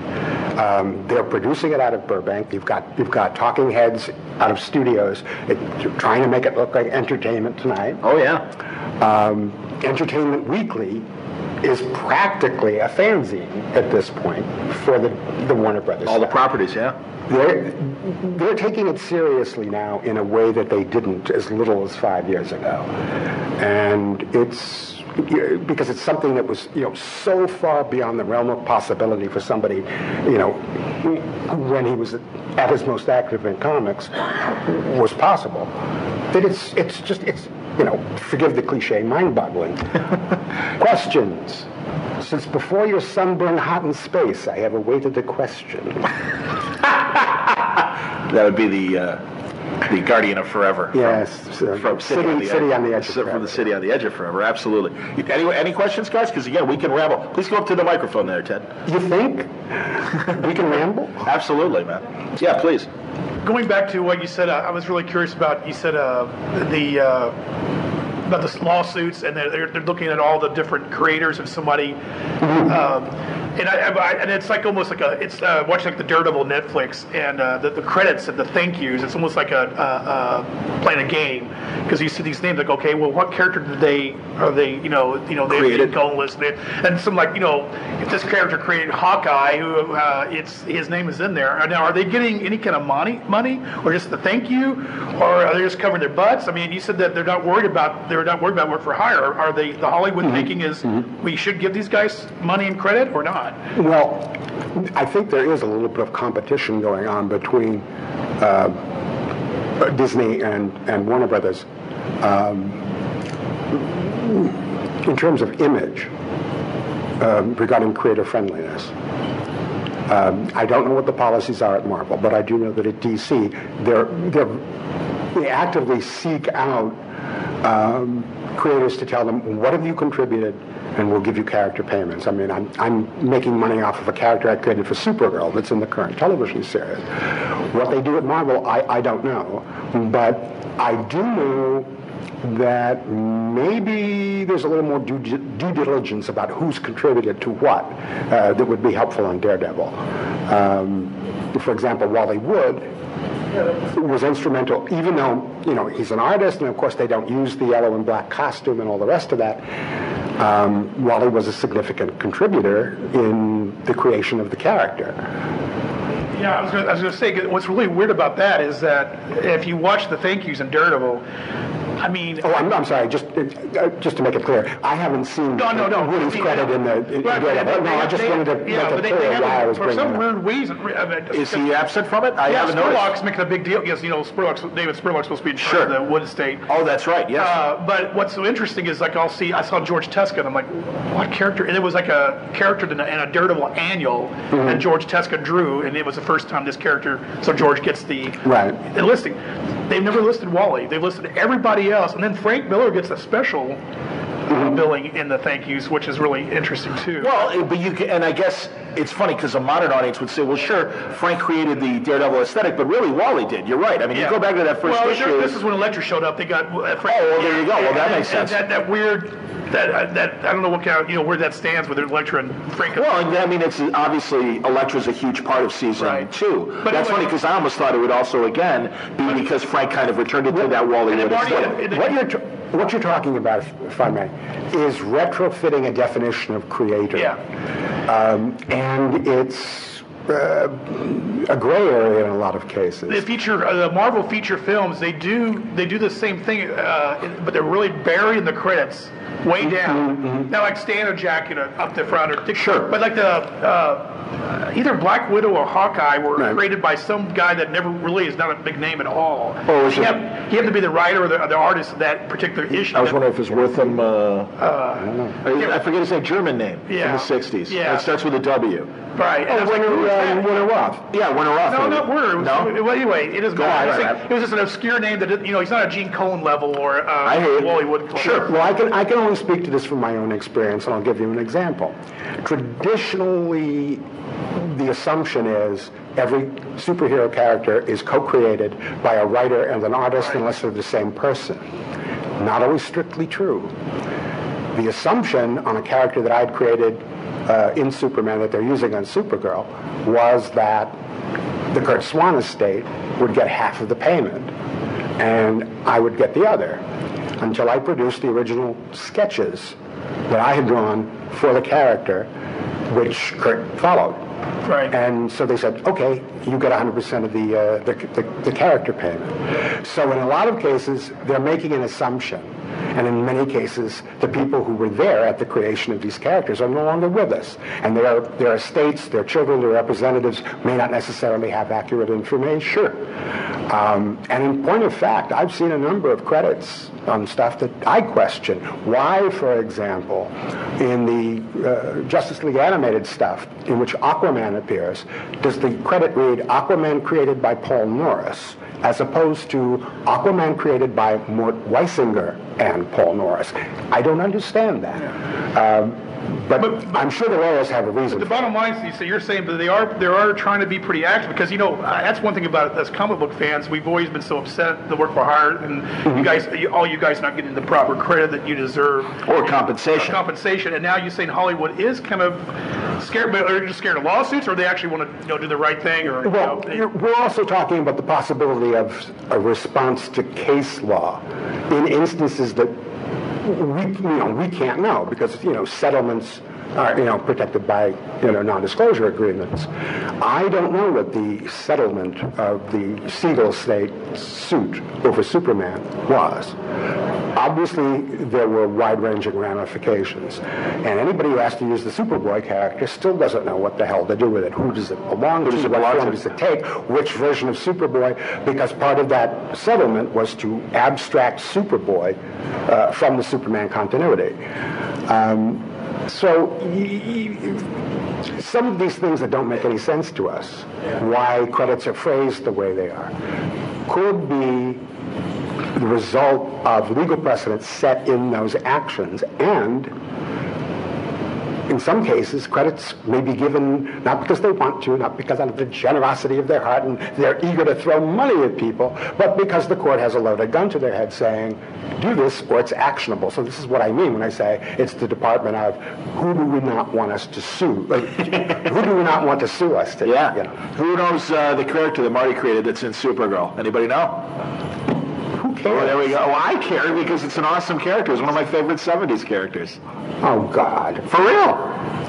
Um, they're producing it out of Burbank. You've got you've got talking heads out of studios it, trying to make it look like Entertainment Tonight. oh yeah. Um, Entertainment Weekly is practically a fanzine at this point for the, the Warner Brothers. All the properties, yeah. They're, they're taking it seriously now in a way that they didn't as little as five years ago. And it's because it's something that was, you know, so far beyond the realm of possibility for somebody, you know, when he was at his most active in comics, was possible. That it's, it's just, it's, you know, forgive the cliche, mind-boggling. [LAUGHS] Questions. Since before your sunburn hot in space, I have awaited a question. [LAUGHS] That would be the uh, the guardian of forever. from- Yes, uh, From, city- on the city edge, on the edge of From forever. the city on the edge of forever. Absolutely. Any any questions, guys? Because again, we can ramble. Please go up to the microphone there, Ted. You think we can ramble? [LAUGHS] Absolutely, man. Yeah, please. Going back to what you said, uh, I was really curious about. You said uh, the uh, about the lawsuits, and they're, they're, they're looking at all the different creators of somebody, um, and I, I, and it's like almost like a it's uh, watching like the Daredevil Netflix, and uh, the, the credits and the thank yous. It's almost like a uh, uh, playing a game because you see these names like, okay, well, what character did they are they? You know, you know, they Created. going list, and and some like you know, if this character created Hawkeye, who uh, it's his name is in there. Now, are they getting any kind of money, money, or just the thank you, or are they just covering their butts? I mean, you said that they're not worried about they're not worried about work for hire. Are, are they the Hollywood thinking is we should give these guys money and credit or not? Well, I think there is a little bit of competition going on between uh, Disney and, and Warner Brothers. Um, in terms of image, um, regarding creator friendliness. Um, I don't know what the policies are at Marvel, but I do know that at DC, they're, they're, they actively seek out um, creators to tell them, what have you contributed, and we'll give you character payments. I mean, I'm, I'm making money off of a character I created for Supergirl that's in the current television series. What they do at Marvel, I, I don't know. But I do know that maybe there's a little more due, due diligence about who's contributed to what uh, that would be helpful on Daredevil. Um, for example, Wally Wood was instrumental, even though you know he's an artist, and of course they don't use the yellow and black costume and all the rest of that. Um, Wally was a significant contributor in the creation of the character. Yeah, I was going to say, what's really weird about that is that if you watch the thank yous in Daredevil, I mean, oh, I'm, I'm sorry. Just uh, just to make it clear, I haven't seen no, no, no. Woody's credit in the. In, right, no, no, I just they, wanted to yeah, make it clear why I was For some it weird reason, I mean, is he absent from it? I yeah, haven't Spurlock's making a big deal. Yes, you know, Spurlock's, David Spurlock's supposed to be in charge sure. of the Wood Estate. Oh, that's right. Yes. Uh, but what's so interesting is like I'll see, I saw George Tuska, and I'm like, what character? And it was like a character in a, in a Daredevil annual mm-hmm. that George Tuska drew, and it was the first time this character. So George gets the right listing. They've never listed Wally. They've listed everybody else, and then Frank Miller gets a special uh, billing in the thank yous, which is really interesting too. Well, but you can, and I guess it's funny because a modern audience would say, well, sure, Frank created the Daredevil aesthetic, but really Wally did. You're right. I mean, yeah. you go back to that first well, issue. This is when Elektra showed up. They got uh, Frank. Oh, well, there you go. Well, that and, makes sense. That, that weird that uh, that I don't know what kind of, you know where that stands with Elektra and Frank. Well, I mean, it's obviously Elektra's a huge part of season right. two. But That's funny because I almost thought it would also again be because Frank kind of returned it to that Wally Wood What you're what you're talking about, if I may, is retrofitting a definition of creator. Yeah. Um, and it's uh, a gray area in a lot of cases. The feature, uh, the Marvel feature films, they do they do the same thing, uh, but they're really buried in the credits way mm-hmm, down. Mm-hmm. Now, like Stan or Jack, you know, up the front, or sure. But like the uh, either Black Widow or Hawkeye were right. created by some guy that never really is not a big name at all. Oh, he, had, he had to be the writer or the, or the, artist of that particular issue. I was wondering if it's worth him. Uh, uh, I don't know. I forget his name. German name yeah. from the '60s. Yeah, it starts with a W. Right. Oh, Winter, uh, Winter Roth. Yeah, Winter Roth. No, not Winter. No. Well, anyway, it is. Go on, right, right. It was just an obscure name that you know he's not a Gene Colan level or uh, I Wally Wood. Sure. Well, I can I can only speak to this from my own experience, and I'll give you an example. Traditionally, the assumption is every superhero character is co-created by a writer and an artist unless they're the same person. Not always strictly true. The assumption on a character that I'd created uh, in Superman that they're using on Supergirl was that the Curt Swan estate would get half of the payment and I would get the other until I produced the original sketches that I had drawn for the character, which Curt followed. Right. And so they said, okay, you get 100% of the, uh, the, the, the character payment. So in a lot of cases, they're making an assumption and in many cases, the people who were there at the creation of these characters are no longer with us. And their, their estates, their children, their representatives may not necessarily have accurate information. Um, and in point of fact, I've seen a number of credits on stuff that I question. Why, for example, in the uh, Justice League animated stuff, in which Aquaman appears, does the credit read Aquaman created by Paul Norris? as opposed to Aquaman created by Mort Weisinger and Paul Norris. I don't understand that. Um, but, but, but, I'm sure the lawyers have a reason. The bottom line is, so you're saying that they are they are trying to be pretty active because you know uh, that's one thing about it as comic book fans. We've always been so upset the work for hire and mm-hmm. you guys, all you guys, not getting the proper credit that you deserve or compensation. Or compensation, and now you're saying Hollywood is kind of scared, but are you just scared of lawsuits, or they actually want to you know do the right thing? Or well, you know, we're also talking about the possibility of a response to case law in instances that we, you know, we can't know because, you know, settlements are, you know, protected by, you know, non-disclosure agreements. I don't know what the settlement of the Siegel State suit over Superman was. Obviously, there were wide-ranging ramifications, and anybody who has to use the Superboy character still doesn't know what the hell to do with it. Who does it belong to? does it what belong form to? does it take? Which version of Superboy? Because part of that settlement was to abstract Superboy uh, from the Superman continuity. Um, so some of these things that don't make any sense to us, why credits are phrased the way they are, could be the result of legal precedents set in those actions and in some cases, credits may be given not because they want to, not because out of the generosity of their heart and they're eager to throw money at people, but because the court has a loaded gun to their head saying, do this or it's actionable. So this is what I mean when I say it's the department of who do we not want us to sue? [LAUGHS] Like, who do we not want to sue us? To, Yeah. You know, Who knows uh, the character that Marty created that's in Supergirl? Anybody know? Oh, there we go. Oh, I care because it's an awesome character. It's one of my favorite 70s characters. Oh, God. For real.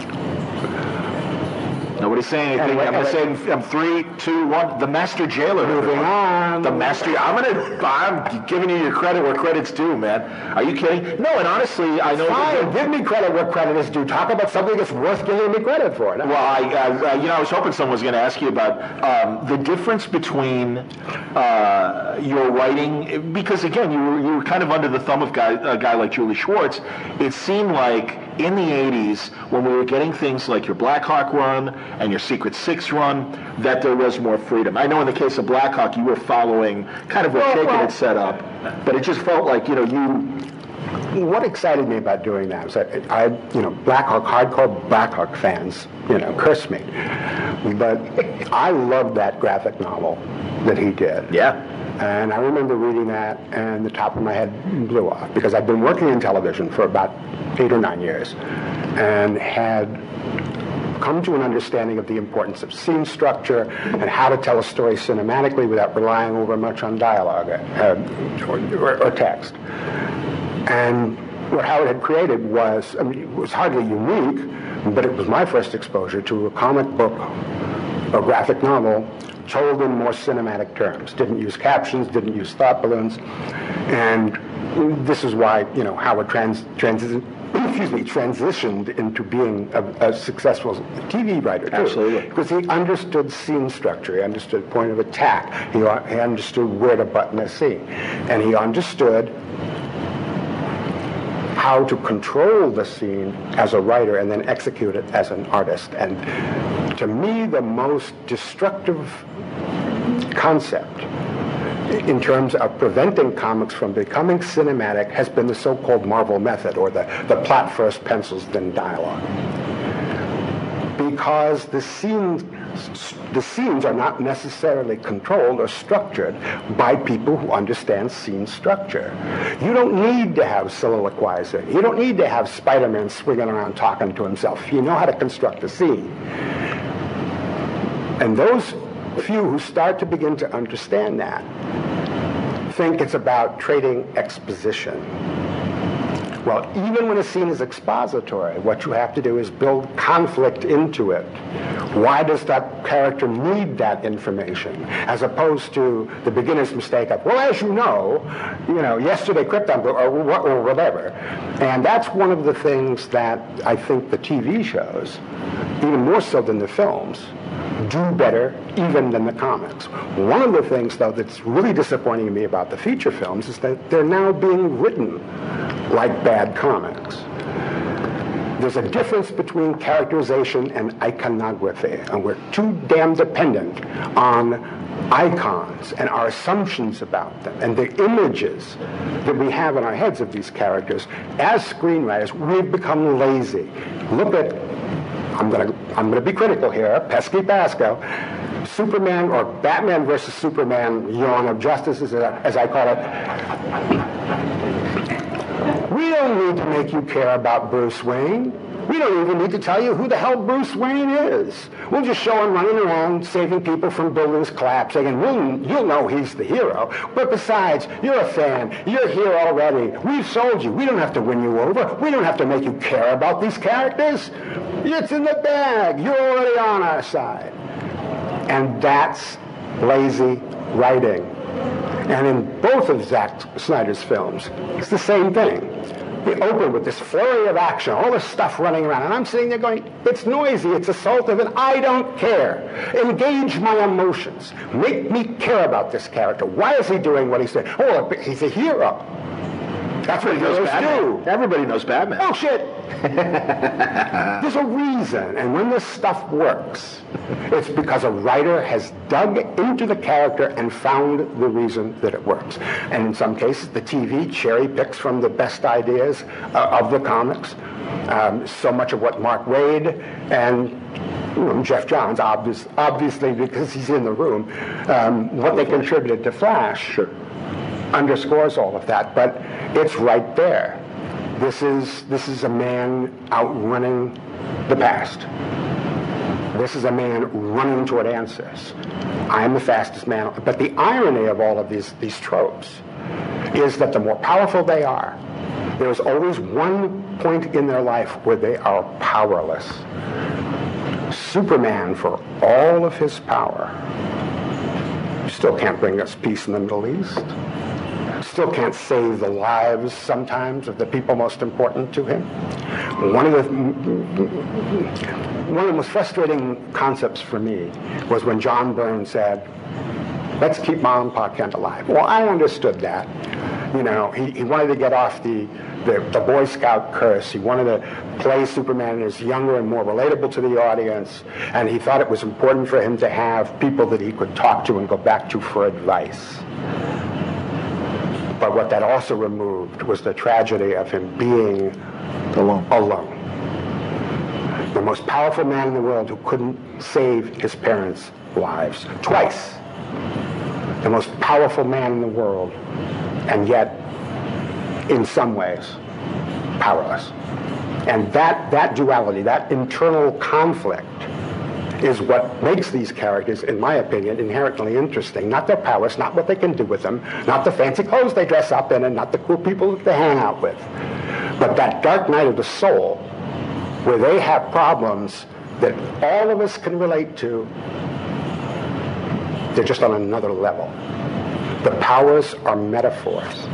Nobody's saying anything. Anyway, I'm anyway. say I'm three, two, one. The Master Jailer. Moving on. The Master. I'm gonna. I'm giving you your credit where credit's due, man. Are you kidding? No, and honestly, I know. Fine, give me credit where credit is due. Talk about something that's worth giving me credit for. Well, I, uh, you know, I was hoping someone was going to ask you about um, the difference between uh, your writing, because again, you were, you were kind of under the thumb of guy, a guy like Julie Schwartz. It seemed like in the 80s, when we were getting things like your Blackhawk run and your Secret Six run, that there was more freedom. I know in the case of Blackhawk, you were following kind of what Well, Chaykin well- had set up, but it just felt like, you know, you what excited me about doing that was that I, you know, Blackhawk, hardcore Blackhawk fans, you know, curse me. But I loved that graphic novel that he did. Yeah. And I remember reading that, and the top of my head blew off because I'd been working in television for about eight or nine years, and had come to an understanding of the importance of scene structure and how to tell a story cinematically without relying over much on dialogue uh, or, or, or text. And what Howard had created was, I mean, it was hardly unique, but it was my first exposure to a comic book, a graphic novel, told in more cinematic terms. Didn't use captions, didn't use thought balloons. And this is why, you know, Howard trans, transi- [CLEARS THROAT] excuse me, transitioned into being a, a successful TV writer, too. Absolutely. Because he understood scene structure, he understood point of attack, he, he understood where to button a scene, and he understood how to control the scene as a writer and then execute it as an artist. And to me, the most destructive concept in terms of preventing comics from becoming cinematic has been the so-called Marvel method, or the, the plot first, pencils, then dialogue. Because the scenes, the scenes are not necessarily controlled or structured by people who understand scene structure. You don't need to have soliloquizing. You don't need to have Spider-Man swinging around talking to himself. You know how to construct a scene. And those few who start to begin to understand that think it's about trading exposition. Well, even when a scene is expository, what you have to do is build conflict into it. Why does that character need that information? As opposed to the beginner's mistake of, well, as you know, you know, yesterday Krypton, or, or, or whatever. And that's one of the things that I think the TV shows, even more so than the films, do better even than the comics. One of the things, though, that's really disappointing to me about the feature films is that they're now being written like bad comics. There's a difference between characterization and iconography, and we're too damn dependent on icons and our assumptions about them and the images that we have in our heads of these characters. As screenwriters, we've become lazy. Look at I'm to I'm to be critical here. Pesky Pasko, Superman or Batman versus Superman, Yawn of Justice, as I call it. We don't need to make you care about Bruce Wayne. We don't even need to tell you who the hell Bruce Wayne is. We'll just show him running around saving people from buildings collapsing, and we'll, you'll know he's the hero. But besides, you're a fan. You're here already. We've sold you. We don't have to win you over. We don't have to make you care about these characters. It's in the bag. You're already on our side. And that's lazy writing. And in both of Zack Snyder's films, it's the same thing. They open with this flurry of action, all this stuff running around, and I'm sitting there going, it's noisy, it's assaultive, and I don't care. Engage my emotions. Make me care about this character. Why is he doing what he's doing? Oh, he's a hero. That's what Everybody knows Batman. do. Everybody knows Batman. Oh shit! [LAUGHS] There's a reason, and when this stuff works, it's because a writer has dug into the character and found the reason that it works. And in some cases, the TV cherry picks from the best ideas uh, of the comics. Um, so much of what Mark Waid and you know, Geoff Johns, obvious, obviously because he's in the room, um, what they contributed to Flash Sure. Underscores all of that, but it's right there. This is this is a man outrunning the past. This is a man running toward answers. I am the fastest man. But the irony of all of these these tropes is that the more powerful they are, there is always one point in their life where they are powerless. Superman, for all of his power, still can't bring us peace in the Middle East still can't save the lives sometimes of the people most important to him. One of the one of the most frustrating concepts for me was when John Byrne said, "Let's keep Mom and Pa Kent alive." Well, I understood that. You know, he, he wanted to get off the, the the Boy Scout curse. He wanted to play Superman as younger and more relatable to the audience, and he thought it was important for him to have people that he could talk to and go back to for advice. But what that also removed was the tragedy of him being Alone. alone. The most powerful man in the world who couldn't save his parents' lives twice. The most powerful man in the world, and yet, in some ways, powerless. And that, that duality, that internal conflict, is what makes these characters, in my opinion, inherently interesting. Not their powers, not what they can do with them, not the fancy clothes they dress up in, and not the cool people that they hang out with. But that dark night of the soul, where they have problems that all of us can relate to, they're just on another level. The powers are metaphors.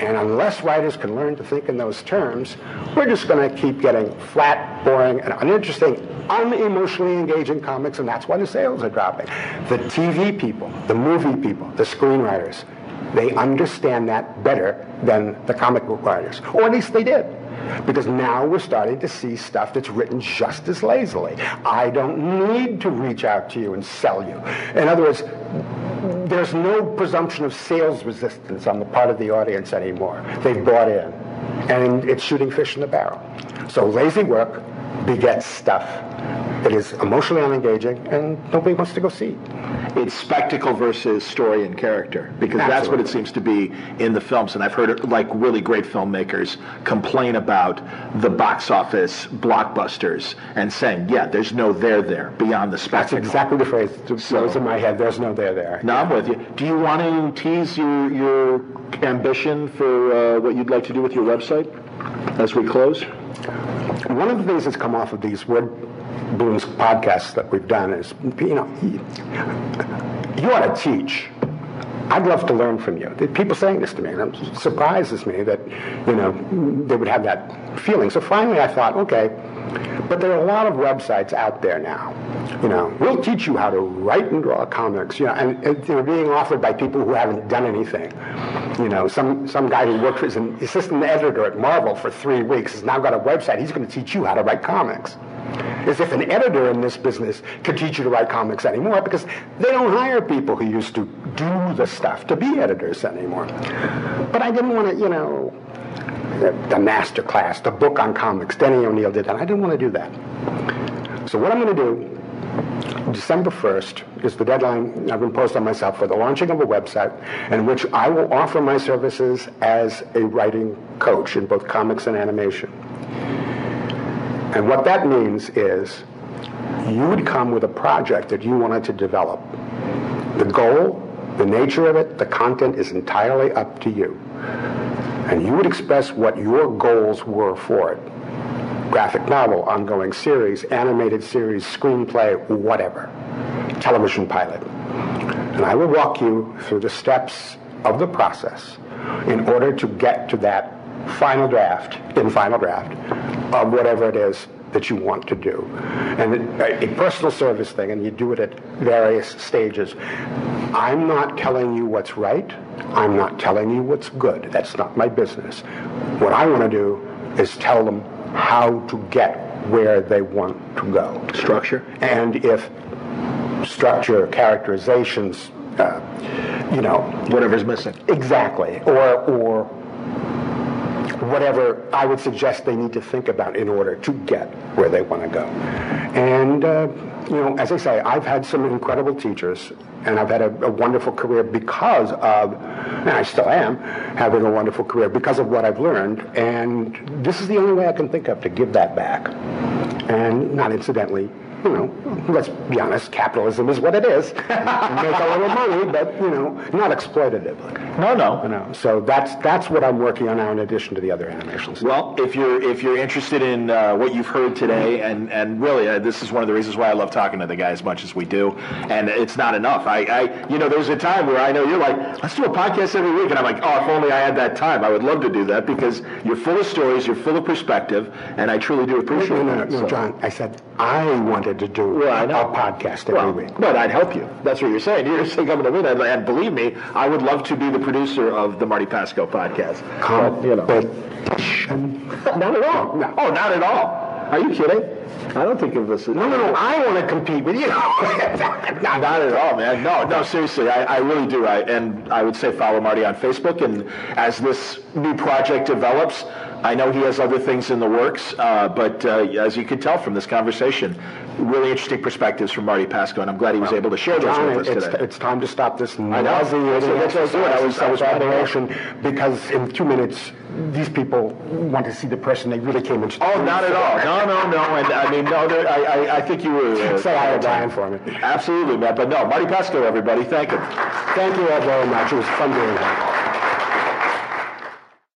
And unless writers can learn to think in those terms, we're just going to keep getting flat, boring, and uninteresting, unemotionally engaging comics, and that's why the sales are dropping. The TV people, the movie people, the screenwriters, they understand that better than the comic book writers, or at least they did. Because now we're starting to see stuff that's written just as lazily. I don't need to reach out to you and sell you. In other words, there's no presumption of sales resistance on the part of the audience anymore. They've bought in. And it's shooting fish in the barrel. So lazy work begets stuff that is emotionally unengaging and nobody wants to go see. It's spectacle versus story and character because that's what it seems to be in the films. And I've heard like really great filmmakers complain about the box office blockbusters and saying, yeah, there's no there there beyond the That's exactly the phrase that goes in my head. There's no there there. No, I'm with you. Do you want to tease your, your ambition for uh, what you'd like to do with your website as we close? One of the things that's come off of these word balloons podcasts that we've done is, you know, you ought to teach. I'd love to learn from you. People saying this to me, and it surprises me that, you know, they would have that feeling. So finally I thought, okay, but there are a lot of websites out there now. You know, we'll teach you how to write and draw comics, you know, and, they're being offered by people who haven't done anything. You know, some, some guy who worked as an assistant editor at Marvel for three weeks has now got a website. He's going to teach you how to write comics. As if an editor in this business could teach you to write comics anymore because they don't hire people who used to do the stuff to be editors anymore. But I didn't want to, you know, the, master class, the book on comics. Denny O'Neil did that. I didn't want to do that. So what I'm going to do, December 1st is the deadline I've imposed on myself for the launching of a website in which I will offer my services as a writing coach in both comics and animation. And what that means is you would come with a project that you wanted to develop. The goal, the nature of it, the content is entirely up to you. And you would express what your goals were for it graphic novel, ongoing series, animated series, screenplay, whatever, television pilot. And I will walk you through the steps of the process in order to get to that final draft, in final draft, of whatever it is that you want to do. And a, a personal service thing, and you do it at various stages. I'm not telling you what's right. I'm not telling you what's good. That's not my business. What I want to do is tell them how to get where they want to go. Structure. And if structure, characterizations, uh, you know, Whatever's missing. exactly, or or whatever I would suggest they need to think about in order to get where they want to go. And uh, you know, as I say, I've had some incredible teachers, and I've had a, a wonderful career because of, and I still am having a wonderful career because of what I've learned. And this is the only way I can think of to give that back. And not incidentally, you know, let's be honest, capitalism is what it is. Make a little money, but you know, not exploitatively. No, no. You know, so that's that's what I'm working on now, in addition to the other animations. Well, if you're if you're interested in uh, what you've heard today, and and really, uh, this is one of the reasons why I love talking to the guy as much as we do, and it's not enough. I, I you know, there's a time where I know you're like, let's do a podcast every week, and I'm like, oh, if only I had that time, I would love to do that because you're full of stories, you're full of perspective, and I truly do appreciate no, no, that. no, so. John. I said I wanted to do Well, a podcast every Well, week. but I'd help you. That's what you're saying. You're [LAUGHS] saying coming to me, and, and believe me, I would love to be the producer of the Marty Pasko podcast. But, you know. Not at all. No. Oh, not at all. Are you kidding? I don't think of this. No, no, no. [LAUGHS] I want to compete with you. [LAUGHS] Not, not at all, man. No, no, seriously, I, I really do. I, and I would say follow Marty on Facebook. And as this new project develops, I know he has other things in the works. Uh, but uh, as you can tell from this conversation, really interesting perspectives from Marty Pasko, and I'm glad he was able to share those John, with us it's, today. it's time to stop this know. nauseating That's what- that's what I was. I was- I was adoration because in two minutes these people want to see the person they really came in. Oh, not at all. No, no, no. And I mean, no, there, I, I, I think you were. Uh, Say hi to Brian for me. Absolutely, man. But no, Marty Pasko, everybody, thank him. Thank you all very much. It was fun doing that.